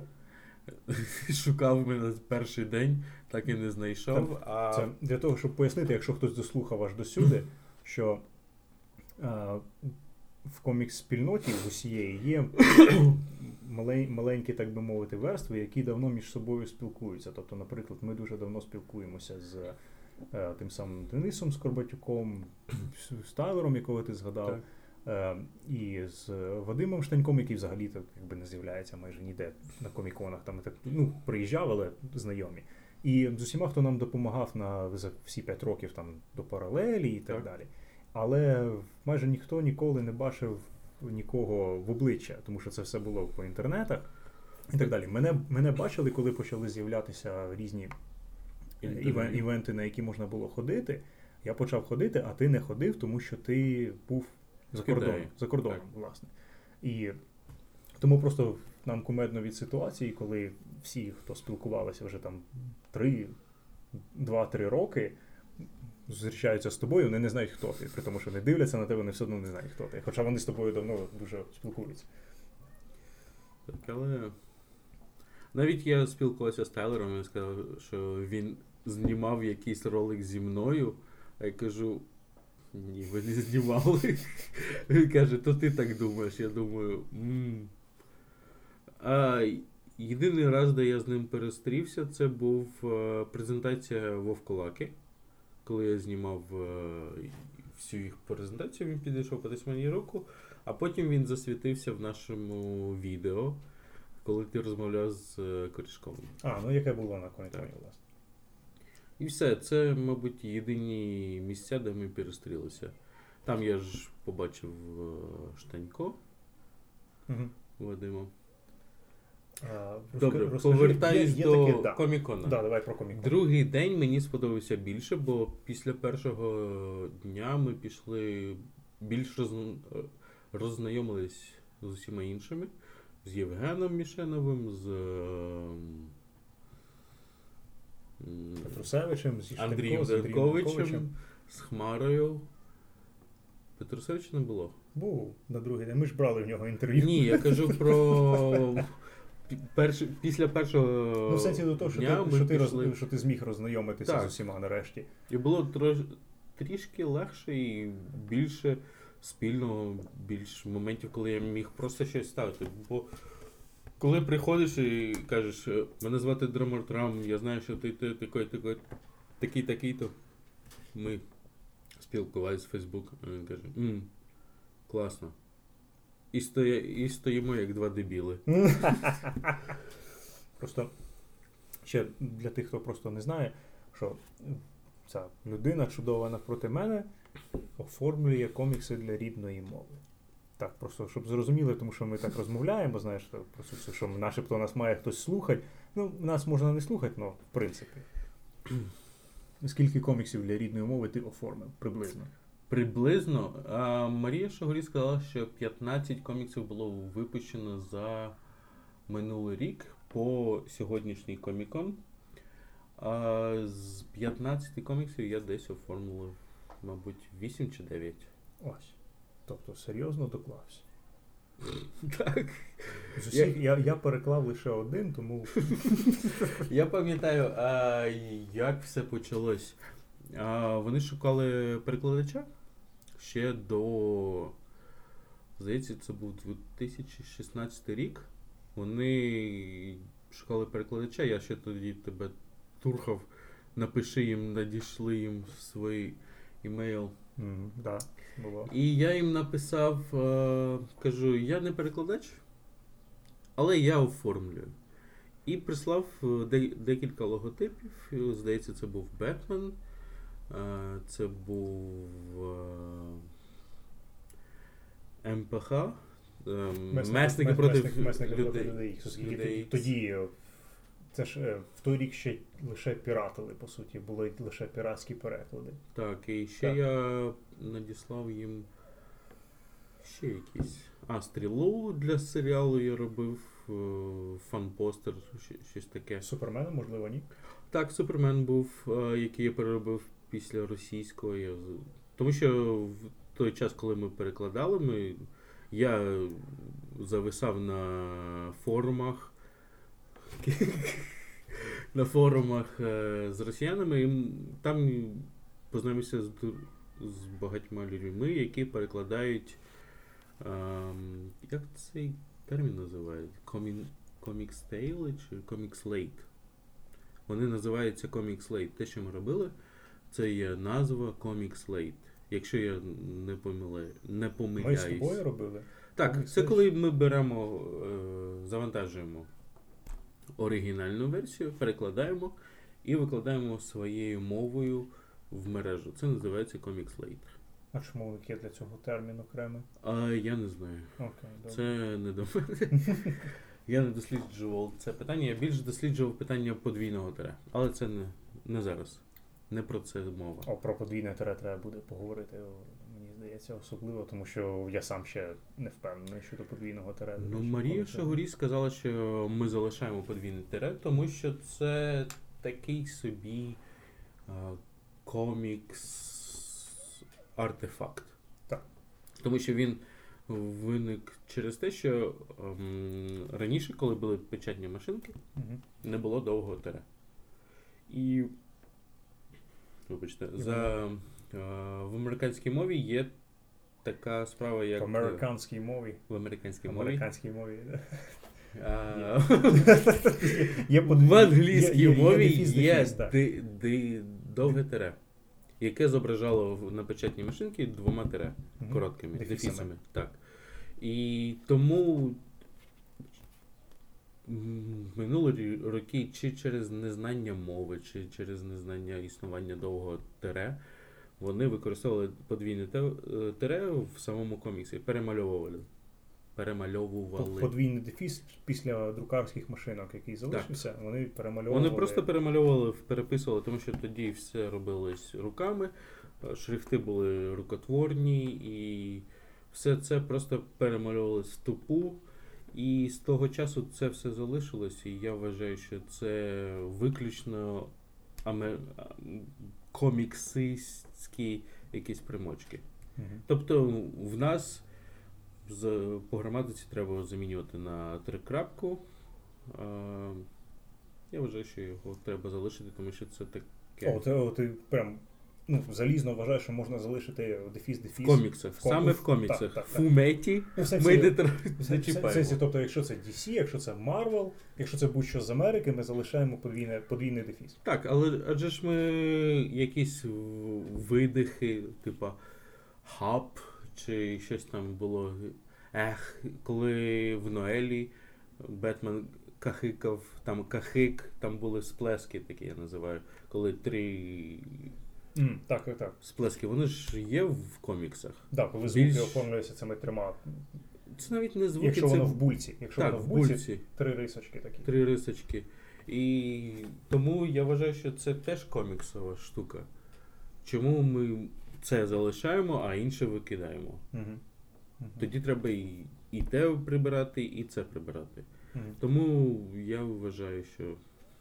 *laughs* шукав мене перший день, так і не знайшов. А це для того, щоб пояснити, якщо хтось дослухав аж до сюди, *clears throat* що а, в комікс-спільноті в усієї є *clears throat* маленькі, так би мовити, верстви, які давно між собою спілкуються. Тобто, наприклад, ми дуже давно спілкуємося з е, тим самим Денисом Скорбатюком, *clears throat* з- Тайлером, якого ти згадав. Так. Е, і з Вадимом Штаньком, який взагалі так якби не з'являється майже ніде на коміконах. Там так ну приїжджав, але знайомі. І з усіма, хто нам допомагав на за всі п'ять років там до паралелі і так, Так. далі. Але майже ніхто ніколи не бачив нікого в обличчя, тому що це все було по інтернетах і так далі. Мене, мене бачили, коли почали з'являтися різні е. Івен- івенти, на які можна було ходити. Я почав ходити, а ти не ходив, тому що ти був за кордоном, за кордоном, Так. власне. І тому просто нам кумедно від ситуації, коли всі, хто спілкувалися вже там три, два-три роки, зустрічаються з тобою, вони не знають, хто ти. При тому, що не дивляться на тебе, вони все одно не знають, хто ти. Хоча вони з тобою давно дуже спілкуються. Так, але навіть я спілкувався з Тайлером, він сказав, що він знімав якийсь ролик зі мною, а я кажу. Ні, ви не знімали. *laughs* Він каже, то ти так думаєш. Я думаю. м А єдиний раз, де я з ним перестрівся, це був е, презентація Вовколаки. Коли я знімав е, всю їх презентацію, він підійшов подесь мені руку, а потім він засвітився в нашому відео, коли ти розмовляв з е, корішком. А, ну яке було на коміконі, власне. І все, це, мабуть, єдині місця, де ми перестрілися. Там я ж побачив е, Штанько Угу. Вадима. А, Добре, розкажи, повертаюсь є- є до таке, да. комікона. Да, давай про комікон. Другий день мені сподобався більше, бо після першого дня ми пішли більш розн... роззнайомились з усіма іншими. З Євгеном Мішеновим, з ем, Петрусевичем, зі Штенко, Андрієм з Андрієм з Хмарою. Петрусевича не було. Був на другий день. Ми ж брали в нього інтерв'ю. Ні, я кажу *laughs* про пі- після першого Ну, в сенсі до того, що дня ти, ми що, ти пішли. роз, що ти зміг роззнайомитися Так. з усіма нарешті. І було трош, трішки легше і більше спільного, більш моментів, коли я міг просто щось ставити. Бо коли приходиш і кажеш, «Е, мене звати Драмер Трам, я знаю, що ти, такий, такий, такий, такий, то ми спілкувалися в Фейсбук, він каже, «М, класно. І, стоя, і стоїмо як два дебіли. *laughs* Просто ще для тих, хто просто не знає, що ця людина чудова навпроти мене оформлює комікси для рідної мови. Так, просто щоб зрозуміли, тому що ми так розмовляємо, знаєш, просто це, що начебто нас має хтось слухати. Ну, нас можна не слухати, але в принципі. *clears throat* Скільки коміксів для рідної мови ти оформив приблизно? Приблизно. А Марія Шогорі сказала, що 15 коміксів було випущено за минулий рік по сьогоднішній комікон. А з 15 коміксів я десь оформив, мабуть, 8 чи 9. Ось. Тобто серйозно доклався. *laughs* Так. З усіх, я, я переклав лише один, тому *laughs* Я пам'ятаю, а як все почалось. А, вони шукали перекладача ще до. Здається, це був 2016 рік. Вони шукали перекладача, я ще тоді тебе турхав, напиши їм, надійшли їм свій імейл. м, да, було. І я їм написав, е, кажу, я не перекладач, але я оформлюю. І прислав е, де- декілька логотипів. Здається, це був Бетмен, е, це був МПХ. е, Месники проти месники- людей. людей. Тоді це ж в той рік ще лише піратили, по суті, були лише піратські переклади. Так, і ще Так. я надіслав їм ще якісь. А, стрілу для серіалу я робив, е, щось таке. Супермена, можливо, ні. Так, Супермен був, е, який я переробив після російського. Тому що в той час, коли ми перекладали, ми... я зависав на форумах. *laughs* на форумах е, з росіянами, і там познайомився з, з багатьма людьми, які перекладають. ем, як цей термін називають? Комі... Comics Tale чи Comics Late? Вони називаються Comics Late. Те, що ми робили, це є назва Comics Late. Якщо я не помиляю, не Ми з тобою робили. Так, Comics це коли ми беремо, е, завантажуємо оригінальну версію, перекладаємо і викладаємо своєю мовою в мережу. Це називається Comics Late. А чому є для цього термін окремий? А я не знаю. Окей, добре. Це не до мене. *laughs* Я не досліджував це питання. Я більше досліджував питання подвійного тире. Але це не, не зараз. Не про це мова. О, про подвійне тере треба буде поговорити, мені здається, особливо, тому що я сам ще не впевнений щодо подвійного тере. Ну, Марія Шагорій сказала, що ми залишаємо подвійне тире, тому що це такий собі комікс артефакт. Так. Тому що він виник через те, що ем, раніше, коли були печатні машинки, Мгм. не було довгого тире. І. Вибачте, за, е, в американській мові є така справа, як В американській мові. в американській мові. В американській мові. да. *laughs* В англійській мові є довге тире, яке зображало на печатній машинці двома тире, Мгм. короткими Дефісами. дефісами. Так. І тому м, минулі роки чи через незнання мови, чи через незнання існування довгого тире, вони використовували подвійне те- е, тире в самому коміксі, перемальовували. Перемальовували. Подвійний дефіс після друкарських машинок, який залишився, вони перемальовували. Вони просто перемальовували, переписували, тому що тоді все робилось руками, е, шрифти були рукотворні, і все це просто перемальовували з тупу. І з того часу це все залишилось, і я вважаю, що це виключно аме... а, коміксистські якісь примочки. Мгм. Тобто в нас по граматиці треба замінювати на трикрапку. Я вважаю, що його треба залишити, тому що це таке О, о, ти прям ну, залізно вважаєш, що можна залишити дефіс, в коміксах. в ком- Саме в коміксах. так, так. Фуметі Ну, в сенсі- ми не, тр- в сенсі- в сенсі, тобто, якщо це DC, якщо це Marvel, якщо це будь-що з Америки, ми залишаємо подвійне, подвійний дефіс. Так, але адже ж ми якісь видихи, типа хаб, чи щось там було. Ех, коли в Ноелі Бетмен кахикав, там кахик, там були сплески, такі я називаю, коли три М, так, так, так. сплески, вони ж є в коміксах. Да, коли звуки Більш- оформлюються цими трьома. Це навіть не звуки, якщо це воно в бульці. Якщо так, воно в в бульці, бульці. три рисочки такі. Три рисочки. І тому я вважаю, що це теж коміксова штука. Чому ми це залишаємо, а інше викидаємо? Угу. Угу. Тоді треба і, і те прибирати, і це прибирати. Угу. Тому я вважаю, що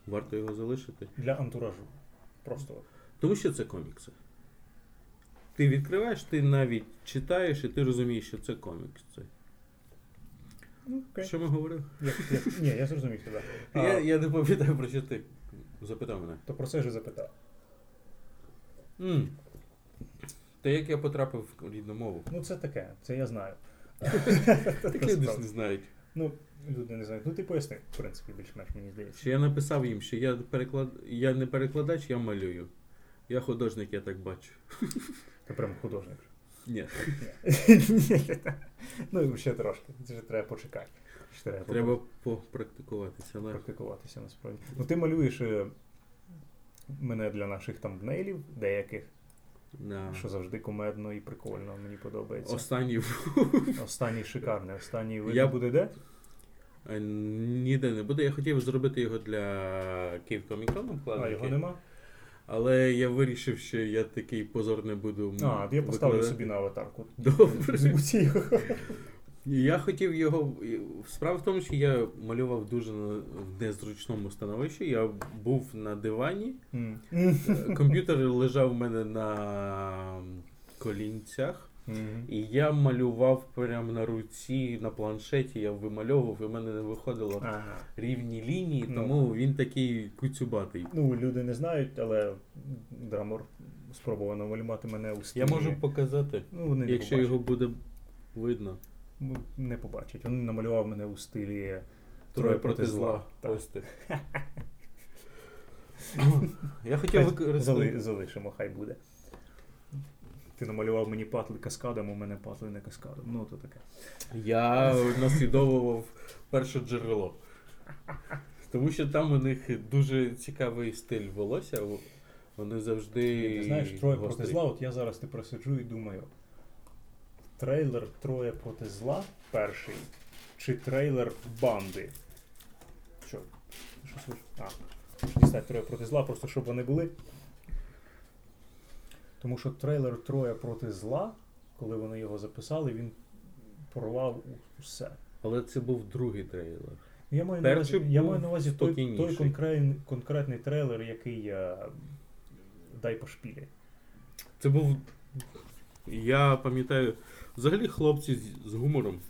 варто його залишити. Для антуражу. Просто. Тому що це комікси. Ти відкриваєш, ти навіть читаєш, і ти розумієш, що це комікс. Це. Ну, окей. Що ми говорили? Як, як, ні, я зрозумів тебе. А, *laughs* Я, я не пам'ятаю, про що ти запитав мене. То про це і запитав. м Та як я потрапив в рідну мову? Ну, це таке, це я знаю. Так люди ж не знають. Ну, люди не знають. Ну, ти поясни, в принципі, більш-менш мені здається. Що я написав їм, що я переклад... я не перекладач, я малюю. Я художник, я так бачу. *laughs* Ти прям художник. Ні. Ні. *laughs* Ну, ще трошки. Це ж треба почекати. Ще треба, Треба попрактикуватися. Але... практикуватися насправді. Ну, ти малюєш е, мене для наших там нейлів деяких, Да. що завжди кумедно і прикольно, мені подобається. Останній Останній шикарний, останній вид Я- буде де? Е, ніде не буде. Я хотів зробити його для Київ Комікону А, його нема? Але я вирішив, що я такий позор не буду. А, я поставлю викладати. собі на аватарку. Добре. *laughs* Я хотів його. Справа в тому, що я малював дуже в незручному становищі. Я був на дивані, е, комп'ютер лежав в мене на колінцях, Мгм. і я малював прямо на руці, на планшеті, я вимальовував, і в мене не виходило Ага. рівні лінії, Ну. тому він такий куцюбатий. Ну, люди не знають, але Драмор спробував намалювати мене у стилі. Я можу показати, Ну, якщо його буде видно. Ну, Не побачать. Він намалював мене у стилі Троє проти зла. Так. Ось ти. *laughs* Я хотів використати. залишимо, хай буде. Ти намалював мені патли каскадом, у мене патли не каскадом. Ну, то таке. Я наслідовував перше джерело. Тому що там у них дуже цікавий стиль волосся. Вони завжди. Ти знаєш, троє проти зла, от я зараз ти просиджу і думаю. Трейлер Троє проти зла перший. Чи трейлер банди? Що? Що слиш? А, дістати троє проти зла, просто щоб вони були. Тому що трейлер Троє проти зла, коли вони його записали, він порвав усе. Але це був другий трейлер. Я маю на увазі, я маю на увазі той, той конкретний, конкретний трейлер, який е, дай по шпілі. Це був. Я пам'ятаю, взагалі хлопці з, з гумором.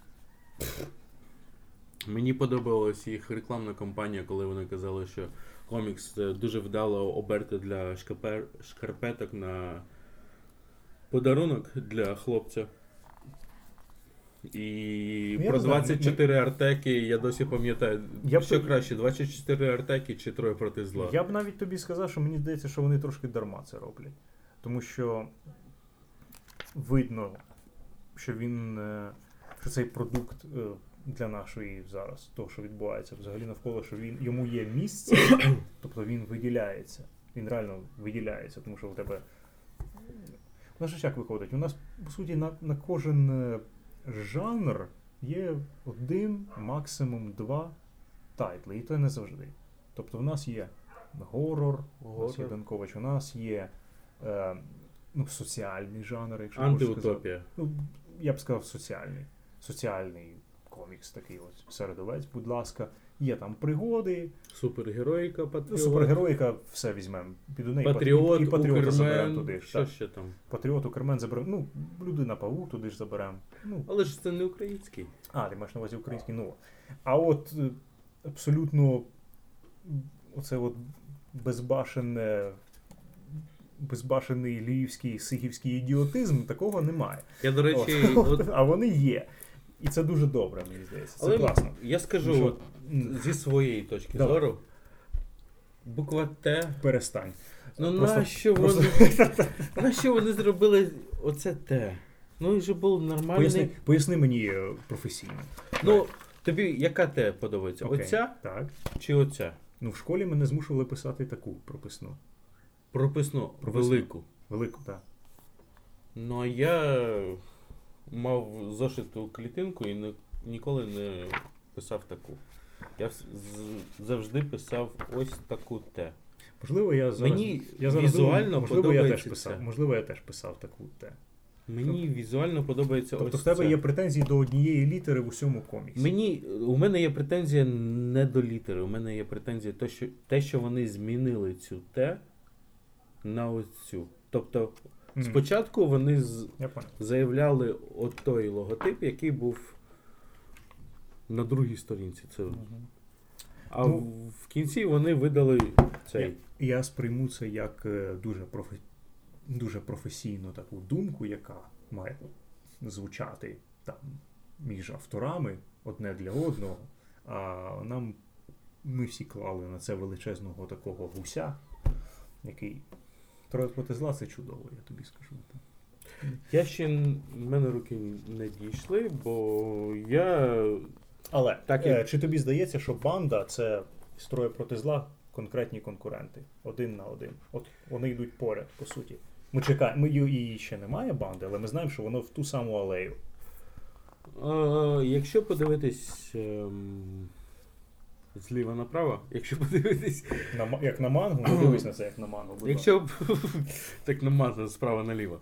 Мені подобалась їх рекламна кампанія, коли вони казали, що комікс це дуже вдало оберти для шкапер, шкарпеток на подарунок для хлопця. І Ну, я про не знаю, 24 артеки я досі пам'ятаю. Я що то- краще, 24 артеки чи троє проти зла? Я б навіть тобі сказав, що мені здається, що вони трошки дарма це роблять. Тому що видно, що він е, що цей продукт е, для нашої зараз, того, що відбувається взагалі навколо, що він йому є місце, *coughs* тобто він виділяється. Він реально виділяється, тому що у тебе. У нас ж як виходить? У нас, по суті, на, на кожен е, жанр є один, максимум два тайтли, і то не завжди. Тобто в нас є горор, у нас є Данкович, у нас є е, ну, соціальний жанр, якщо. Антиутопія. Ну, я б сказав соціальний. Соціальний комікс такий ось середовець, будь ласка. Є там пригоди, Супергероїка, ну, патріот. супергероїка, все візьмемо. Під неї Патріот, і, і патріота заберемо туди ж. що Так. ще там? Патріот, Укрмен заберемо. Ну, людина павук туди ж заберемо. Ну, Але ж це не український. а, ти маєш на увазі український, ну. А от е, абсолютно оце от безбашене. Безбашений львівський сихівський ідіотизм, такого немає. Я, до речі, От. от, *laughs* А вони є. І це дуже добре, мені здається. Це але класно. я скажу що, от, зі своєї точки Давай. зору. Буква Т. Перестань. Ну Просто- нащо просто- вони *laughs* нащо вони зробили оце Т? Ну і же був нормальний. Поясни, поясни мені е, професійно. Ну, тобі яка Т подобається? Окей. Оця Так. чи оця? Ну, в школі мене змушували писати таку прописну. Прописну, Прописну. велику. Велику, так. Ну а я мав зошиту клітинку і не, ніколи не писав таку. Я з- завжди писав ось таку Т. Можливо, я зараз. Мені я зараз візуально думаю, можливо, я теж писав. це. Можливо, я теж писав таку те. Мені візуально подобається Тобто ось в тебе це. є претензії до однієї літери в усьому коміксі. Мені, у мене є претензія не до літери. У мене є претензія те, що, те, що вони змінили цю Т на ось цю. Тобто, Мгм. спочатку вони з, заявляли от той логотип, який був на другій сторінці. Це... Мгм. А Ну, в- кінці вони видали цей. Я сприйму це як е, дуже, профе... дуже професійну таку думку, яка має звучати там між авторами одне для одного. А нам ми всі клали на це величезного такого гуся, який троє проти зла це чудово, я тобі скажу. Я ще в мене руки не дійшли, бо я. Але Так, е, і- чи тобі здається, що банда це з троє проти зла конкретні конкуренти один на один? От вони йдуть поряд, по суті. Ми чекаємо, ми її ще немає банди, але ми знаємо, що воно в ту саму алею. Е, якщо подивитись ем, зліва направо, якщо подивитись, На, як на мангу, *clears throat* ну дивись на це, як на мангу. будь якщо *laughs* так намазано справа наліво.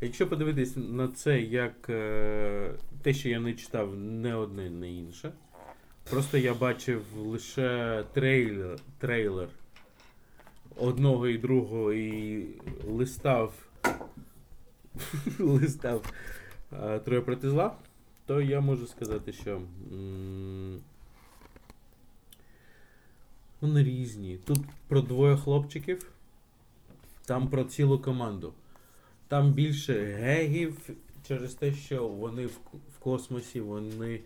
Якщо подивитись на це як е, те, що я не читав не одне, не інше. Просто я бачив лише трейлер, трейлер одного і другого і листав *laughs* листав е, троє проти зла, то я можу сказати, що м, вони різні. Тут про двоє хлопчиків, там про цілу команду. Там більше гегів через те, що вони в, в космосі, вони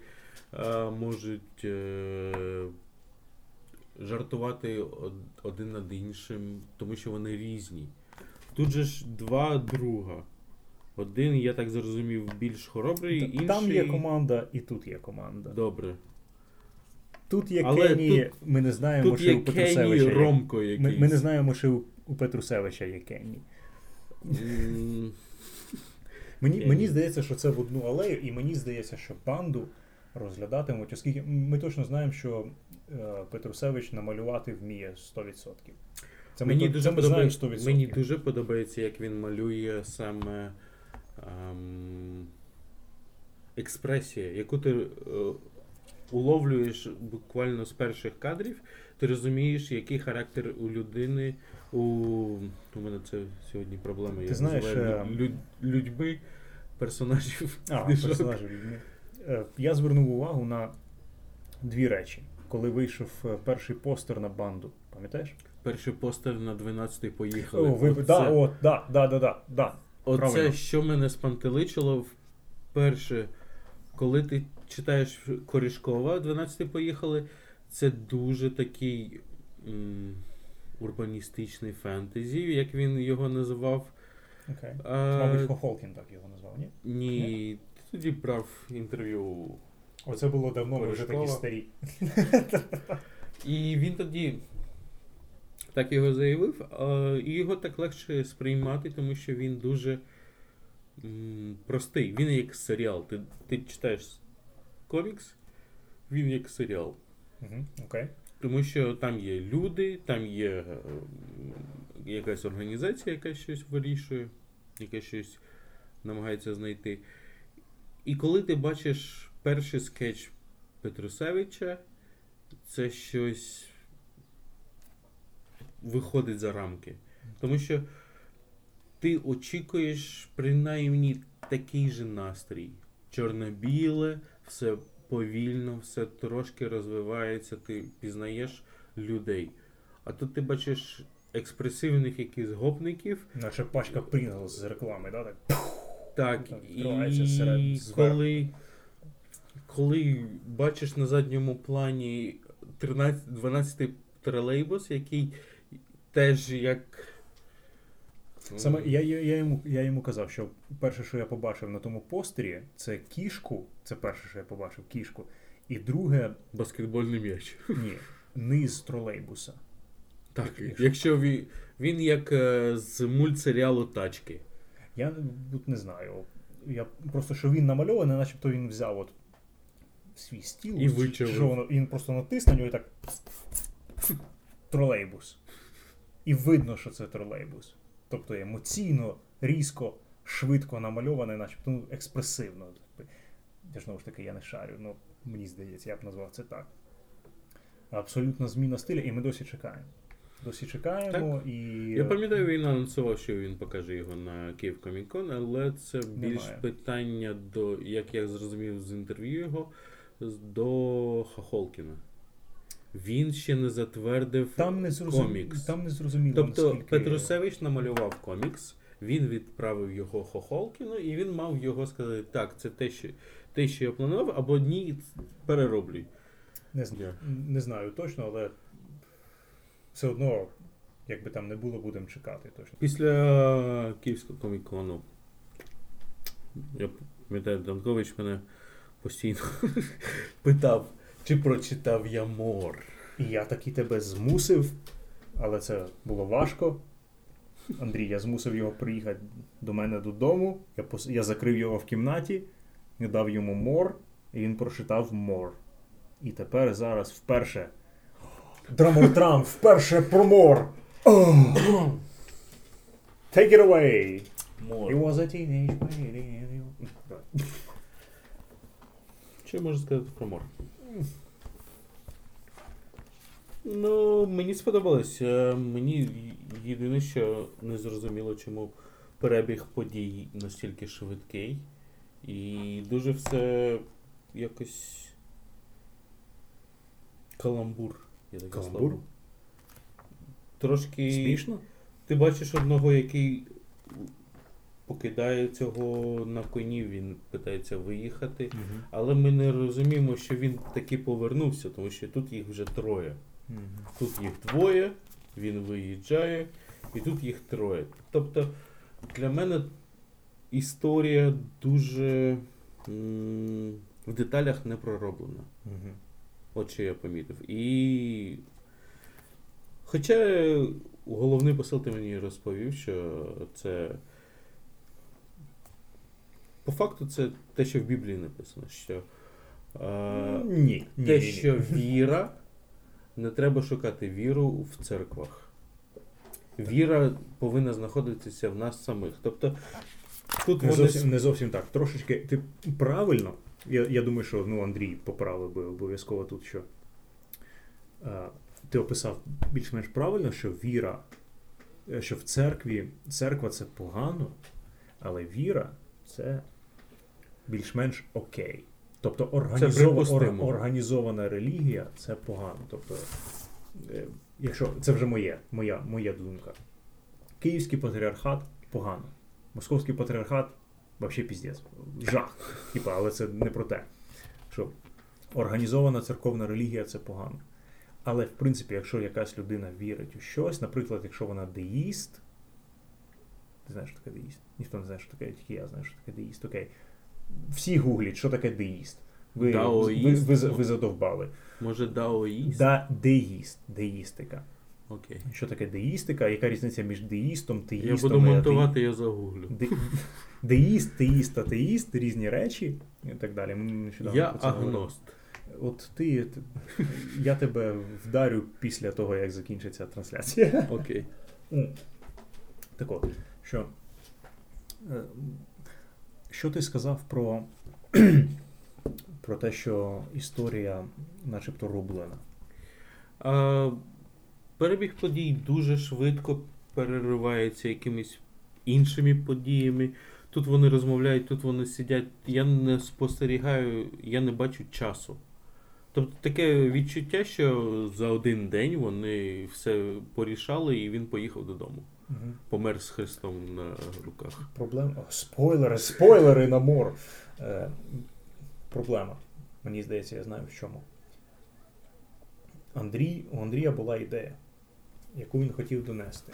е, можуть е, жартувати один над іншим, тому що вони різні. Тут же ж два друга. Один, я так зрозумів, більш хоробрий, інший. Там є команда, і тут є команда. Добре. Тут є Але Кенні, тут- ми не знаємо, Тут що є у Петрусевича є. Ромко якийсь. Ми, ми не знаємо, що у, Петрусевича є Кенні. М, Мені, мені здається, що це в одну алею, і мені здається, що банду розглядатимуть, оскільки ми точно знаємо, що е, Петрусевич намалювати вміє 100%. Це Мені дуже, це ми знаємо подобається, 100%. мені дуже подобається, як він малює саме ем, експресія, яку ти е, уловлюєш буквально з перших кадрів, ти розумієш, який характер у людини. У, у мене це сьогодні проблема. Ти знаєш, називаю е, люд, людьми персонажів. А, книжок. персонажі людьми. Е, Я звернув увагу на дві речі. Коли вийшов е, перший постер на банду, пам'ятаєш? Перший постер на 12-й поїхали. О, ви, Оце- да, о, да, да, да, да, да. Оце, Правильно. що мене спантеличило вперше, коли ти читаєш Корішкова, 12 поїхали, це дуже такий м, урбаністичний фентезі, як він його називав. Окей. А, Мабуть, Хохолкін так його назвав, ні? ні, ти тоді брав інтерв'ю. Оце було давно, ми вже такі старі. І він тоді так його заявив, і його так легше сприймати, тому що він дуже простий. Він як серіал. Ти, ти читаєш комікс, він як серіал. Угу, окей. Тому що там є люди, там є е, якась організація, яка щось вирішує, яка щось намагається знайти. І коли ти бачиш перший скетч Петрусевича, це щось виходить за рамки. Тому що ти очікуєш принаймні такий же настрій. Чорно-біле, все повільно, все трошки розвивається, ти пізнаєш людей. А тут ти бачиш експресивних якихось гопників, Наче пачка Pringles з реклами, да? Так? так, Так, і серед- коли, коли бачиш на задньому плані 13, 12 тролейбус, який теж як. Саме я, я, я, йому, я йому казав, що перше, що я побачив на тому постері, це кішку. Це перше, що я побачив, кішку. І друге, Баскетбольний м'яч. ні, низ тролейбуса. Так, Якщо- якщо він, він як е, з мультсеріалу Тачки. Я тут не знаю. Я просто що він намальований, начебто він взяв от свій стіл, І вичавив. що воно, він просто натис на нього і так. Тролейбус. І видно, що це тролейбус. Тобто емоційно, різко, швидко намальований, начебто ну, експресивно. Я ж знову ж таки, я не шарю, ну мені здається, я б назвав це так. Абсолютна зміна стиля, і ми досі чекаємо. Досі чекаємо і. Я пам'ятаю, він анонсував, що він покаже його на Київ Комікон, але це більш Немає. питання до, як я зрозумів з інтерв'ю його, до Хохолкіна. Він ще не затвердив. Там не зрозум... Комікс. Там не зрозуміло. тобто наскільки... Петрусевич намалював комікс, він відправив його Хохолкіну, і він мав його сказати: так, це те, що, те, що я планував, або ні, перероблюй. Не, знаю, не знаю точно, але все одно, як би там не було, будемо чекати точно. Після Київського комікону я пам'ятаю, Данкович мене постійно *laughs* питав, чи прочитав я мор. І я таки тебе змусив, але це було важко. Андрій, я змусив його приїхати до мене додому. Я, пос... я закрив його в кімнаті, я дав йому мор, і він прочитав мор. І тепер зараз вперше. Драмортрам, вперше про мор. Take it away. Мор. He was a teenage baby. Що я можу сказати про мор? Ну, мені сподобалось. Е, Мені єдине, що не зрозуміло, чому перебіг подій настільки швидкий. І дуже все якось. Каламбур. Є таке Каламбур? Трошки. Смішно? Ти бачиш одного, який покидає цього на коні, він питається виїхати. Але ми не розуміємо, що він таки повернувся, тому що тут їх вже троє. Тут їх двоє, він виїжджає, і тут їх троє. Тобто для мене історія дуже м, в деталях не пророблена. Мгм. От що я помітив. І. Хоча головний посил ти мені розповів, що це. По факту це те, що в Біблії написано, що е, Ні, ні, те, ні, ні. що віра, не треба шукати віру в церквах. Віра повинна знаходитися в нас самих. Тобто тут Не вони зовсім, не зовсім так. Трошечки ти правильно. Я, я думаю, що ну, Андрій поправив би обов'язково тут, що е, ти описав більш-менш правильно, що віра, е, що в церкві церква це погано, але віра це більш-менш окей. Тобто організова, ор- організована релігія це погано. Тобто, е, якщо це вже моє, моя, моя думка. Київський патріархат погано. Московський патріархат взагалі піздець. Жах. Типа, але це не про те. Що організована церковна релігія це погано. Але, в принципі, якщо якась людина вірить у щось, наприклад, якщо вона деїст, ти знаєш, що таке деїст? Ніхто не знає, що таке, тільки я знаю, що таке деїст. Окей. Всі гуглять, що таке деїст. Ви, ви, ви, ви задовбали. може даоїст? Да, деїст, деїстика. Окей. Що таке деїстика? Яка різниця між деїстом, Я буду монтувати, я загуглю. Де- Деїст, теїст, атеїст, різні речі і так далі. Ми нещодавно Я агност. От ти, я тебе вдарю після того, як закінчиться трансляція. Окей. Так от, що, е, що ти сказав про, *clears throat* про те, що історія начебто рублена? А, перебіг подій дуже швидко переривається якимись іншими подіями. Тут вони розмовляють, тут вони сидять. Я не спостерігаю, я не бачу часу. Тобто таке відчуття, що за один день вони все порішали і він поїхав додому. Помер з Христом на руках. Проблема. Спойлери, спойлери на мор. Е, проблема. Мені здається, я знаю в чому. Андрій, у Андрія була ідея, яку він хотів донести.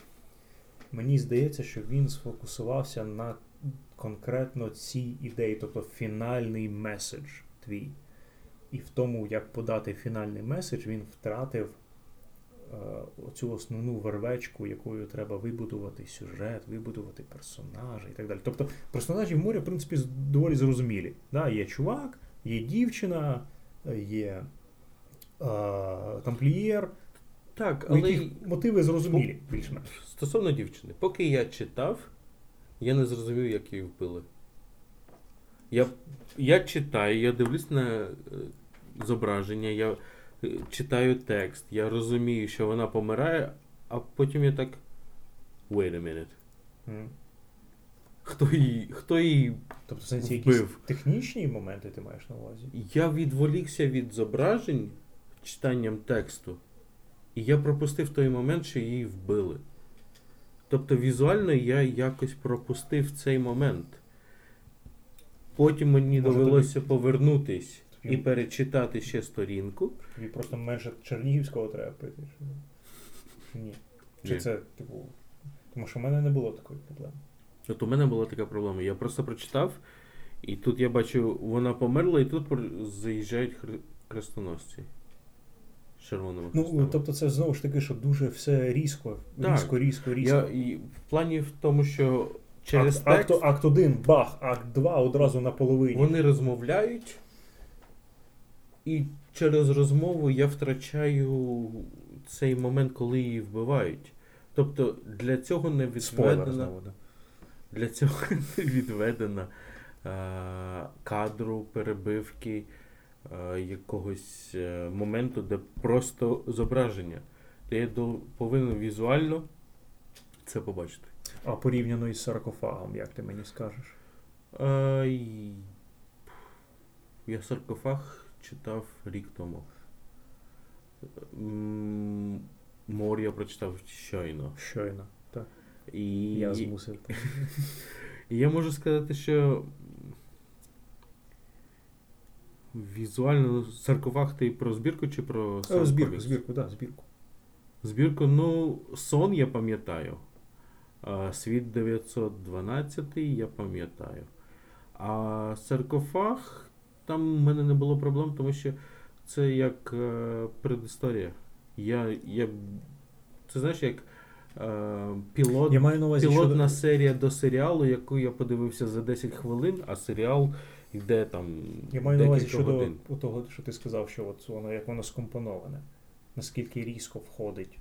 Мені здається, що він сфокусувався на конкретно цій ідеї, тобто фінальний меседж твій. І в тому, як подати фінальний меседж, він втратив оцю основну вервечку, якою треба вибудувати сюжет, вибудувати персонажа і так далі. Тобто персонажі в морі, в принципі, доволі зрозумілі. Да, є чувак, є дівчина, е, є е, тамплієр, Так, але яких мотиви зрозумілі більш-менш. стосовно дівчини, поки я читав, я не зрозумів, як її вбили. Я, я читаю, я дивлюсь на е, зображення, я е, читаю текст, я розумію, що вона помирає, а потім я так. Wait a minute. Хто її, хто її Тобто це ці якісь вбив? технічні моменти ти маєш на увазі? Я відволікся від зображень читанням тексту, і я пропустив той момент, що її вбили. Тобто візуально я якось пропустив цей момент. Потім мені Може, довелося повернутись Тобі- і перечитати ще сторінку. Тобі просто менше Чернігівського треба пити. Чи, ні? Чи Ні. це, типу. Тому що в мене не було такої проблеми. От у мене була така проблема. Я просто прочитав, і тут я бачу, вона померла, і тут заїжджають хр- хрестоносці. Червоними Ну, тобто це знову ж таки, що дуже все різко, Так. різко, різко, різко. Я і в плані в тому, що через акт, текст акт, акт 1, бах, акт 2 одразу на половині. вони розмовляють, і через розмову я втрачаю цей момент, коли її вбивають. Тобто для цього не відведена, знову, да. для цього *laughs* не відведена е, кадру, перебивки е, якогось е, моменту, де просто зображення. Де я до, повинен візуально це побачити. А порівняно із саркофагом, як ти мені скажеш? Е, я саркофаг читав рік тому. Мор я прочитав щойно. Щойно. Так. І Я змусив. *laughs* Я можу сказати, що візуально саркофаг ти про збірку чи про сам О, збірку, збірку, так, збірку. Збірку, ну, сон я пам'ятаю. Світ 912 я пам'ятаю. А саркофаг, там в мене не було проблем, тому що це як е, предісторія. Я, я, це знаєш, як е, пілот, Я маю на увазі, пілотна що... серія до серіалу, яку я подивився за 10 хвилин, а серіал йде там. Я маю на увазі щодо годин. того, що ти сказав, що от воно як воно скомпоноване. Наскільки різко входить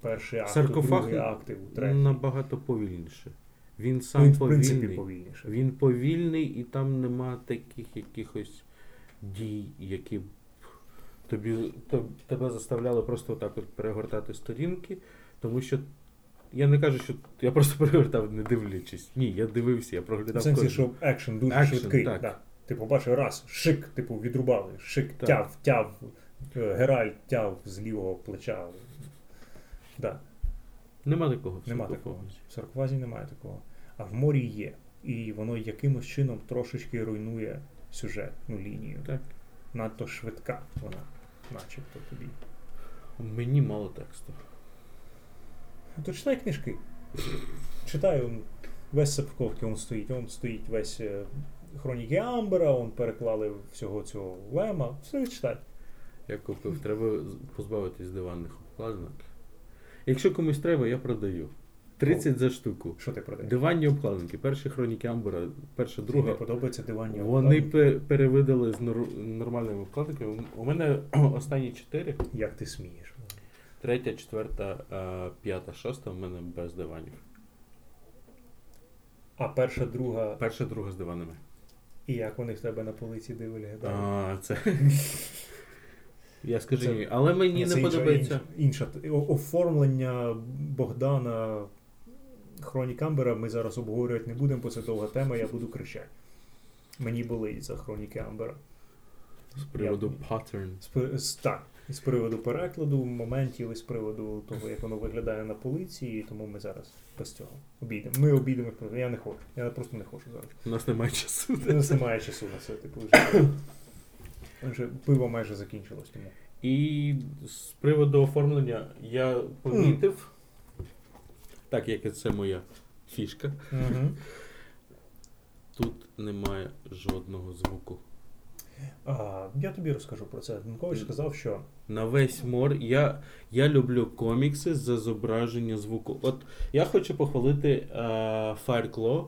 перший акт, Саркофаг другий акт, третій. набагато повільніше. Він Ну, сам він, в повільний. принципі, повільніше. Він повільний і там нема таких якихось дій, які б тобі, тоб- тебе заставляли просто отак от перегортати сторінки, тому що я не кажу, що я просто *laughs* перегортав, не дивлячись. Ні, я дивився, я В сенсі, кожен. що екшен дуже Екшен, швидкий. так. Да. Ти побачив раз, шик, типу, відрубали, шик, Так. тяв, тяв, е, Геральт тяв з лівого плеча. Да. Нема такого. Нема такого. В саркофазі немає такого. А в морі є. І воно якимось чином трошечки руйнує сюжетну лінію. Так. Надто швидка вона, начебто тобі. Мені мало тексту. Ну, То читай книжки. Читай, он, весь Сапковки он стоїть, он стоїть весь е, Хроніки Амбера, он переклали всього цього Лема. Все читай. Я купив, треба позбавитись диванних обкладинок. Якщо комусь треба, я продаю. 30 за штуку. Що ти продаєш? Диванні обкладинки. Перші хроніки Амбера, перша, друга. подобається диванні Вони обкладинки? перевидали з нормальними обкладинками. У мене *clears throat* останні чотири. Як ти смієш? Третя, четверта, е, п'ята, шоста в мене без диванів. А перша, друга, Перша, друга з диванами. і як вони в тебе на полиці виглядають? А, це. *laughs* Я скажу Це- Але мені Це не подобається. Інша, інша оформлення Богдана Хронік Амбера ми зараз обговорювати не будемо, бо це довга тема, я буду кричати. Мені болить за хроніки Амбера. З приводу Я- pattern. З, з- так, і з приводу перекладу, моментів, і з приводу того, як воно виглядає на полиці, і тому ми зараз без цього обійдемо. Ми обійдемо, я не хочу. Я просто не хочу зараз. У нас немає часу. У нас немає часу на це, типу, вже, вже пиво майже закінчилось тому. І з приводу оформлення я помітив, так як це моя фішка, Угу. *laughs* тут немає жодного звуку. А, я тобі розкажу про це. Дмитрович сказав, що На весь мор я, я люблю комікси за зображення звуку. От я хочу похвалити е, Fireclaw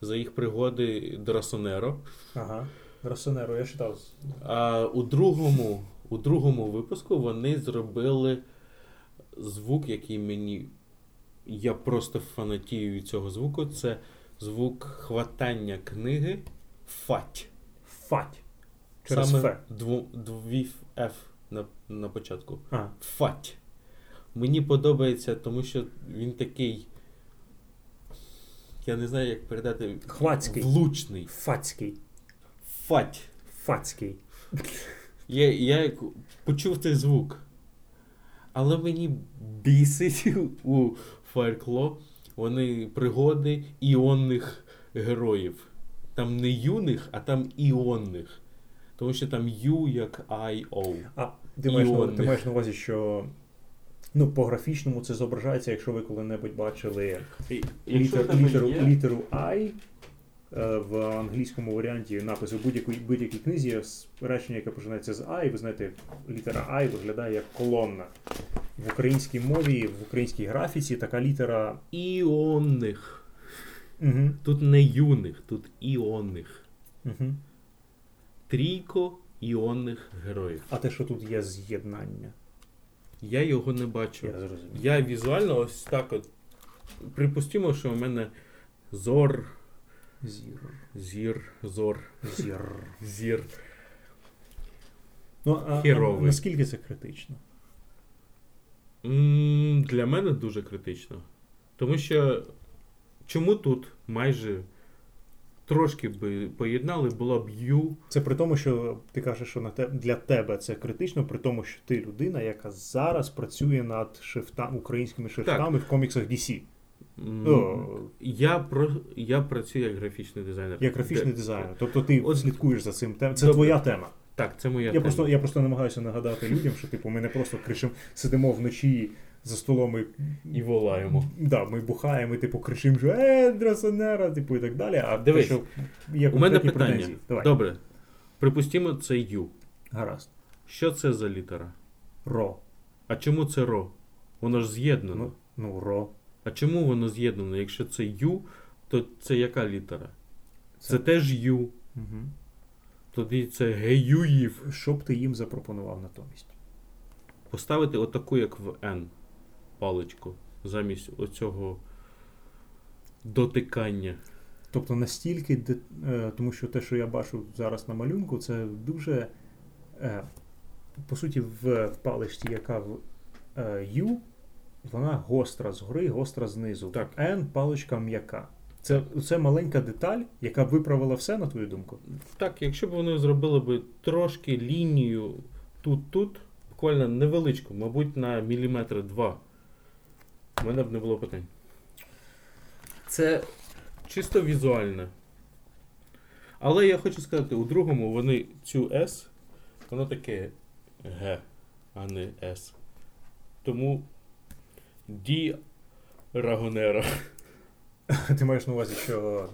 за їх пригоди до Расонеро. ага, Росонеро, я читав. А у другому, у другому випуску вони зробили звук, який мені. Я просто фанатію від цього звуку. Це звук хватання книги фать. Фать. Через Саме Ф. дву, дві F на, на початку. А, Фать. Мені подобається, тому що він такий. Я не знаю, як передати. Хвацький. Влучний. Фацький. Фать. Фацький. Я, я почув цей звук. Але мені бісить *laughs* у Fireclaw вони пригоди іонних героїв. Там не юних, а там іонних. Тому що там Ю як I-O. А ти маєш, на, ти маєш на увазі, що ну, по графічному це зображається, якщо ви коли-небудь бачили літер, літеру, є- літеру I в англійському варіанті напису будь-якій будь-якій книзі с- речення, яке починається з I, ви знаєте, літера I виглядає як колонна. В українській мові, в українській графіці така літера. Іонних. Угу. Тут не юних, тут іонних. Угу. Трійко іонних героїв. А те, що тут є з'єднання, Я його не бачу. я зрозумів. Я візуально ось так от. Припустимо, що у мене зор, Зір. зір, зор, Зір. зір. Ну, а, а Херовий. наскільки це критично? М, Для мене дуже критично. Тому що чому тут майже трошки би поєднали, було б Ю. Це при тому, що ти кажеш, що на те, для тебе це критично, при тому, що ти людина, яка зараз працює над шрифта, українськими шрифтами в коміксах DC. М, Я, про, я працюю як графічний дизайнер. як графічний Де- дизайнер. Тобто ти От- слідкуєш за цим. Те- Це Добре. твоя тема. Так, це моя Я тема. просто, я просто намагаюся нагадати людям, що типу, ми не просто кричимо, сидимо вночі за столом і, І волаємо. да, ми бухаємо, і типу кричимо, що е, драсонера, типу і так далі. А Дивись, що є У мене питання. претензії. Давай. Добре. Припустимо, це Ю. Гаразд. Що це за літера? Ро. А чому це ро? Воно ж з'єднано. Ну, ну ро. А чому воно з'єднано? Якщо це Ю, то це яка літера? Це, Це- теж Ю. Угу. Тоді це Геюїв. Що б ти їм запропонував натомість? Поставити отаку, як в N паличку, замість оцього дотикання. Тобто настільки, е, тому що те, що я бачу зараз на малюнку, це дуже, е, по суті, в паличці, яка в е, U, вона гостра згори, гостра знизу. Так. N паличка м'яка. Це, це маленька деталь, яка б виправила все, на твою думку. Так, якщо б вони зробили б трошки лінію тут-тут, буквально невеличку, мабуть, на міліметр два, у мене б не було питань. Це чисто візуальне. Але я хочу сказати, у другому вони цю S, воно таке Г, а не S. Тому Ді Рагонера. Ти маєш на увазі, що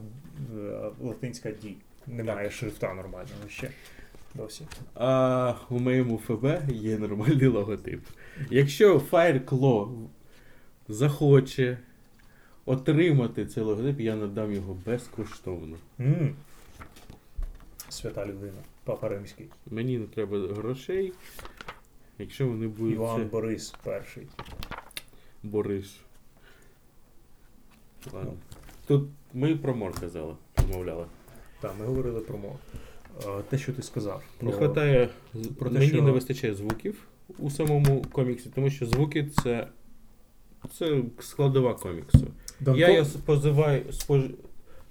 е, латинська D немає шрифта нормального ще досі. А у моєму ФБ є нормальний логотип. Якщо FireClaw захоче отримати цей логотип, я надам його безкоштовно. м Свята людина, папа римський. Мені не треба грошей. Якщо вони будуть Іван це... Борис перший. Борис. Ладно. Тут ми про мор казали, розмовляли. Так, ми говорили про. Е, Те, що ти сказав. Не про- хватає, про те, мені що- не вистачає звуків у самому коміксі, тому що звуки це, це складова коміксу. Данко- Я, я споживаю, спож...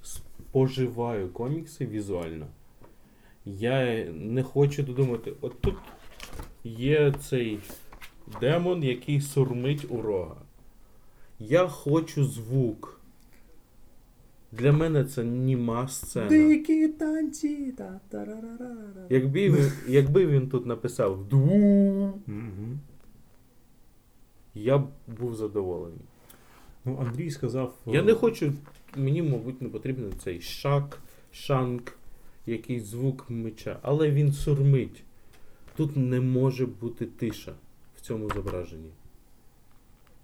споживаю комікси візуально. Я не хочу додумати. От тут є цей демон, який сурмить у рога. Я хочу звук. Для мене це німа сцена. Дикі танці. Якби він, якби він тут написав ду, я б був задоволений. Ну, Андрій сказав. Я е, не хочу, мені, мабуть, не потрібен цей шак, шанк, якийсь звук меча, але він сурмить. Тут не може бути тиша в цьому зображенні.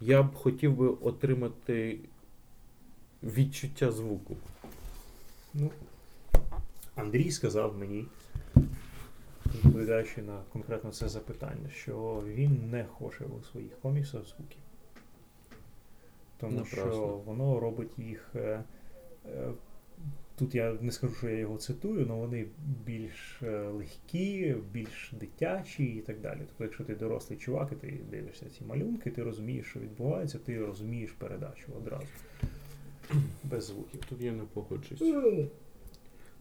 Я б хотів би отримати відчуття звуку. Ну, Андрій сказав мені, відповідаючи на конкретно це запитання, що він не хоче у своїх коміксах звуків. Тому Напрасно. що воно робить їх. Тут я не скажу, що я його цитую, але вони більш е, легкі, більш дитячі і так далі. Тобто, якщо ти дорослий чувак, і ти дивишся ці малюнки, ти розумієш, що відбувається, ти розумієш передачу одразу. Без звуків. Тут я не погоджуюсь.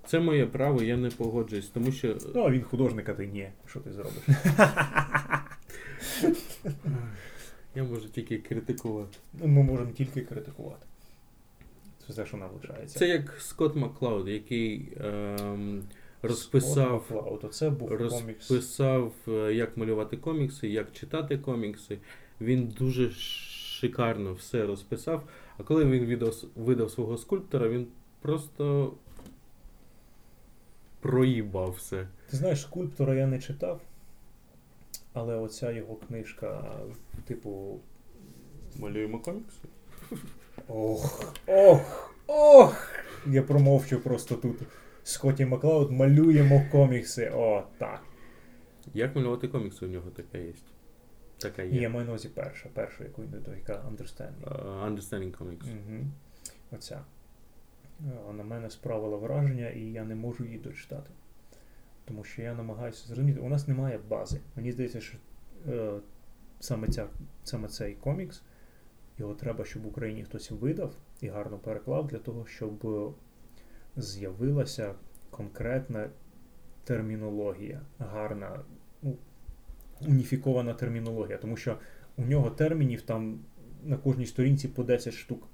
Це моє право, я не погоджуюсь, тому що. Ну, а він художник, а ти ні. Що ти зробиш? *laughs* Я можу тільки критикувати. Ну, Ми можемо тільки критикувати. Все, що нам лишається. Це як Скотт Маклауд, який ем, розписав, Scott McCloud. Це був розписав, е, як малювати комікси, як читати комікси. Він дуже шикарно все розписав. А коли він видав, видав свого скульптора, він просто проїбав все. Ти знаєш, скульптора я не читав, але оця його книжка, типу. Малюємо комікси? Ох, ох, ох! Я промовчу просто тут. Скотті Маклауд малюємо комікси. О, так. Як малювати комікси у нього така є? Така є. маю на перша, перша, яку він до яка Understanding. Uh, understanding Comics. Угу. Оця. Е, На мене справила враження, і я не можу її дочитати. Тому що я намагаюся зрозуміти, у нас немає бази. Мені здається, що е, саме, ця, саме цей комікс, його треба, щоб в Україні хтось видав і гарно переклав для того, щоб з'явилася конкретна термінологія, гарна, ну, уніфікована термінологія. Тому що у нього термінів там на кожній сторінці по 10 штук.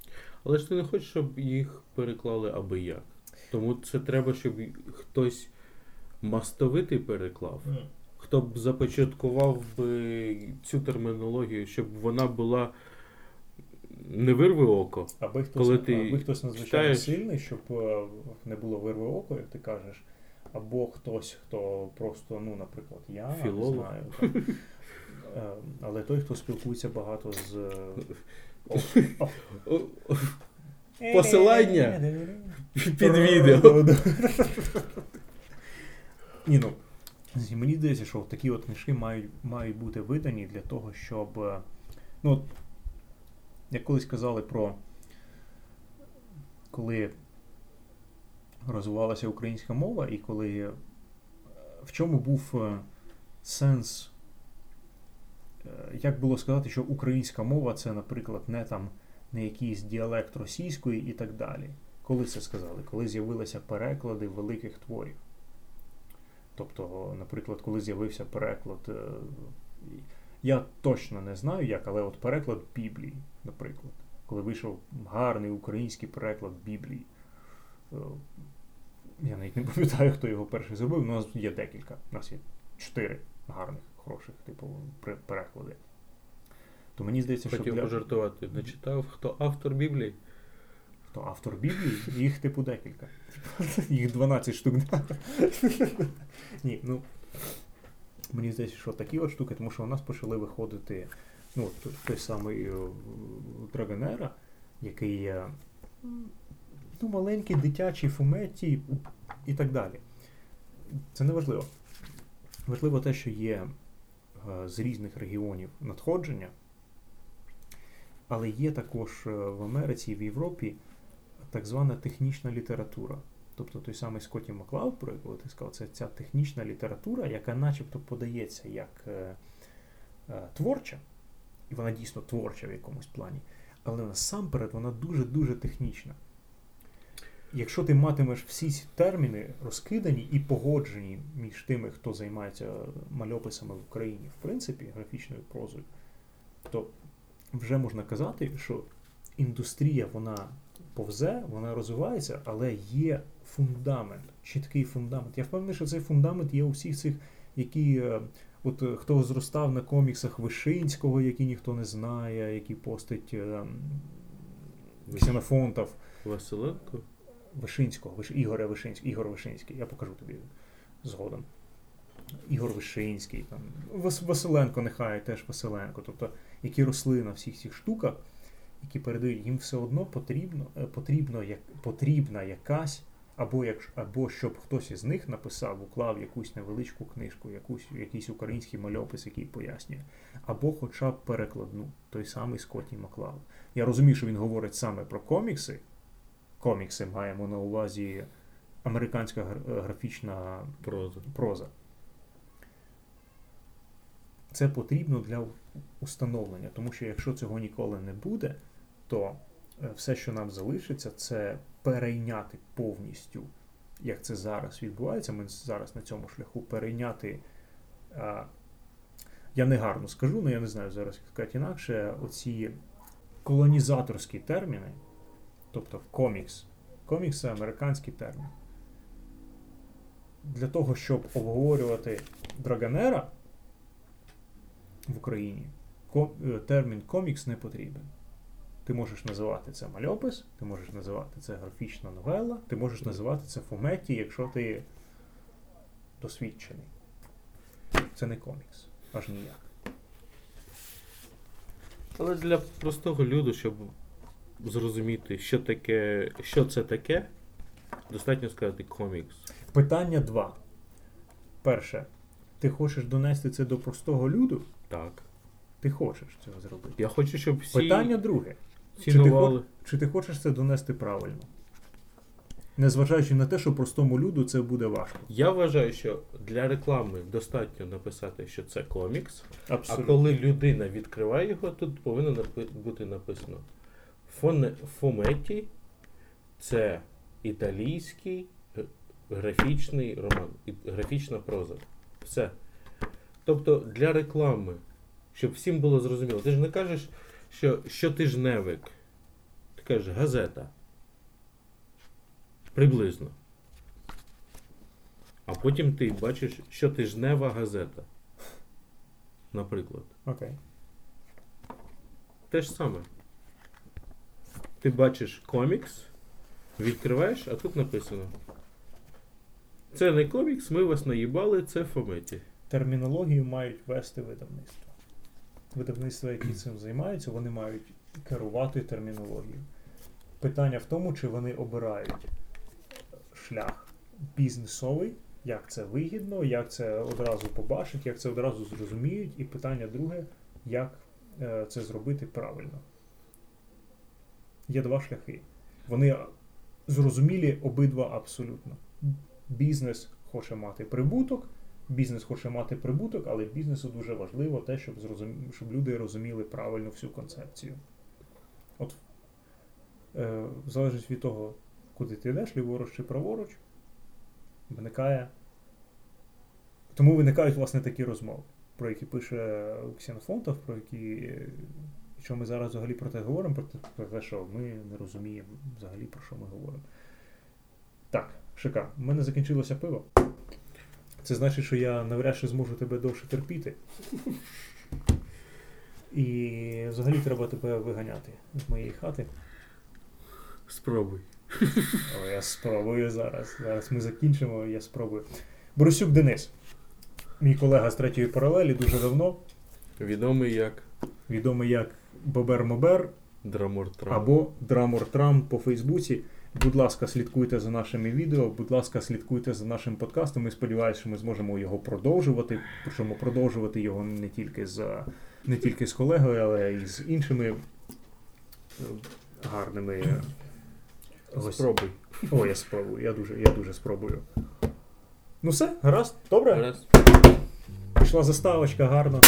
Але ж ти не хочеш, щоб їх переклали аби як. Тому це треба, щоб хтось мастовитий переклав, хто б започаткував би цю термінологію, щоб вона була не вирви око. Аби хтось, Коли ти аби хтось надзвичайно читаєш- сильний, щоб е, не було вирви око, як ти кажеш, або хтось, хто просто, ну, наприклад, я Філолог. не знаю. Там, *laughs* Е, але той, хто спілкується багато з. е, о, о. О, Посилання Під відео. *laughs* Ні, ну, мені здається, що такі от книжки мають, мають бути видані для того, щоб. Ну, як колись казали про коли розвивалася українська мова, і коли е, в чому був е, сенс, е, як було сказати, що українська мова це, наприклад, не там не якийсь діалект російської і так далі. Коли це сказали? Коли з'явилися переклади великих творів. Тобто, наприклад, коли з'явився переклад, я точно не знаю як, але от переклад Біблії, наприклад, коли вийшов гарний український переклад Біблії. Е, Я навіть не пам'ятаю, хто його перший зробив, у нас є декілька. У нас є чотири гарних, хороших, типу, переклади. То мені здається, що Хотів для... пожартувати. Не читав, хто автор Біблії? То автор Біблії, їх типу декілька. *laughs* Їх 12 штук. *laughs* Ні, ну. Мені здається, що такі от штуки, тому що у нас почали виходити ну, той самий е, Драгонера, який є ну, маленький, дитячий, фуметті і так далі. Це не важливо. Важливо те, що є е, з різних регіонів надходження, але є також е, в Америці і в Європі так звана технічна література. Тобто той самий Скотті Маклауд, про якого ти сказав, це ця технічна література, яка начебто подається як е, е, творча, і вона дійсно творча в якомусь плані, але насамперед вона дуже-дуже технічна. Якщо ти матимеш всі ці терміни розкидані і погоджені між тими, хто займається мальописами в Україні, в принципі, графічною прозою, то вже можна казати, що індустрія вона повзе, вона розвивається, але є фундамент, чіткий фундамент. Я впевнений, що цей фундамент є у всіх цих, які. От е, хто зростав на коміксах Вишинського, які ніхто не знає, які постить е, м, Ксенофонтов, Василенко? Вишинського, Виш... Ігоря Вишинського, Ігор Вишинський, я покажу тобі згодом. Ігор Вишинський, там, Вас... Василенко, нехай теж Василенко. Тобто, які росли на всіх цих штуках, які передають, їм все одно потрібно, е, потрібно як, потрібна якась, або, як, або щоб хтось із них написав, уклав якусь невеличку книжку, якусь, якийсь український мальопис, який пояснює, або хоча б перекладну, той самий Скотті Маклауд. Я розумію, що він говорить саме про комікси, комікси маємо на увазі американська графічна Проза. проза. Це потрібно для установлення, тому що якщо цього ніколи не буде, то е, все, що нам залишиться, це перейняти повністю, як це зараз відбувається. Ми зараз на цьому шляху перейняти. А, я не гарно скажу, але я не знаю зараз, як сказати інакше, оці колонізаторські терміни, тобто комікс. Комікс це американський термін. Для того, щоб обговорювати Драгонера в Україні, е, термін комікс не потрібен. Ти можеш називати це мальопис, ти можеш називати це графічна новела, ти можеш називати це фометі, якщо ти досвідчений. Це не комікс, аж ніяк. Але для простого люду, щоб зрозуміти, що таке, що це таке, достатньо сказати комікс. Питання два. Перше, ти хочеш донести це до простого люду? Так. Ти хочеш цього зробити. Я хочу, щоб всі Питання друге. Чи ти, чи ти хочеш це донести правильно? Незважаючи на те, що простому люду це буде важко. Я вважаю, що для реклами достатньо написати, що це комікс. А коли людина відкриває його, тут повинно напи- бути написано Фоне, Фометі це італійський графічний роман, графічна проза. Все. Тобто для реклами, щоб всім було зрозуміло. Ти ж не кажеш, що щотижневик. Ти кажеш газета. Приблизно. А потім ти бачиш щотижнева газета. Наприклад. Окей. Те ж саме. Ти бачиш комікс, відкриваєш, а тут написано. Це не комікс, ми вас наїбали, це фометі. Термінологію мають вести видавництва. Видавництва, які цим займаються, вони мають керувати термінологією. Питання в тому, чи вони обирають шлях бізнесовий, як це вигідно, як це одразу побачать, як це одразу зрозуміють. І питання друге, як е, це зробити правильно. Є два шляхи. Вони зрозумілі обидва абсолютно. Бізнес хоче мати прибуток, бізнес хоче мати прибуток, але бізнесу дуже важливо те, щоб, зрозум... щоб люди розуміли правильно всю концепцію. От е, залежить від того, куди ти йдеш, ліворуч чи праворуч, виникає. Тому виникають, власне, такі розмови, про які пише Ксенофонтов, про які. Що ми зараз взагалі про те говоримо, про те, про те, що ми не розуміємо взагалі про що ми говоримо. Так, Шика, в мене закінчилося пиво. Це значить, що я навряд чи зможу тебе довше терпіти. І взагалі треба тебе виганяти з моєї хати. Спробуй. О, я спробую зараз. Зараз ми закінчимо, я спробую. Борисюк Денис, мій колега з третьої паралелі, дуже давно, Відомий як відомий як Бобер Мобер Драмор Трам. або Драмор Трам по Фейсбуці. Будь ласка, слідкуйте за нашими відео, будь ласка, слідкуйте за нашим подкастом. Ми сподіваємося, що ми зможемо його продовжувати. Причому продовжувати його не тільки з, не тільки з колегою, але й з іншими е, гарними гостями. Спробуй. О, я спробую, я дуже, я дуже спробую. Ну все, гаразд, добре. Раз. Пішла заставочка гарно.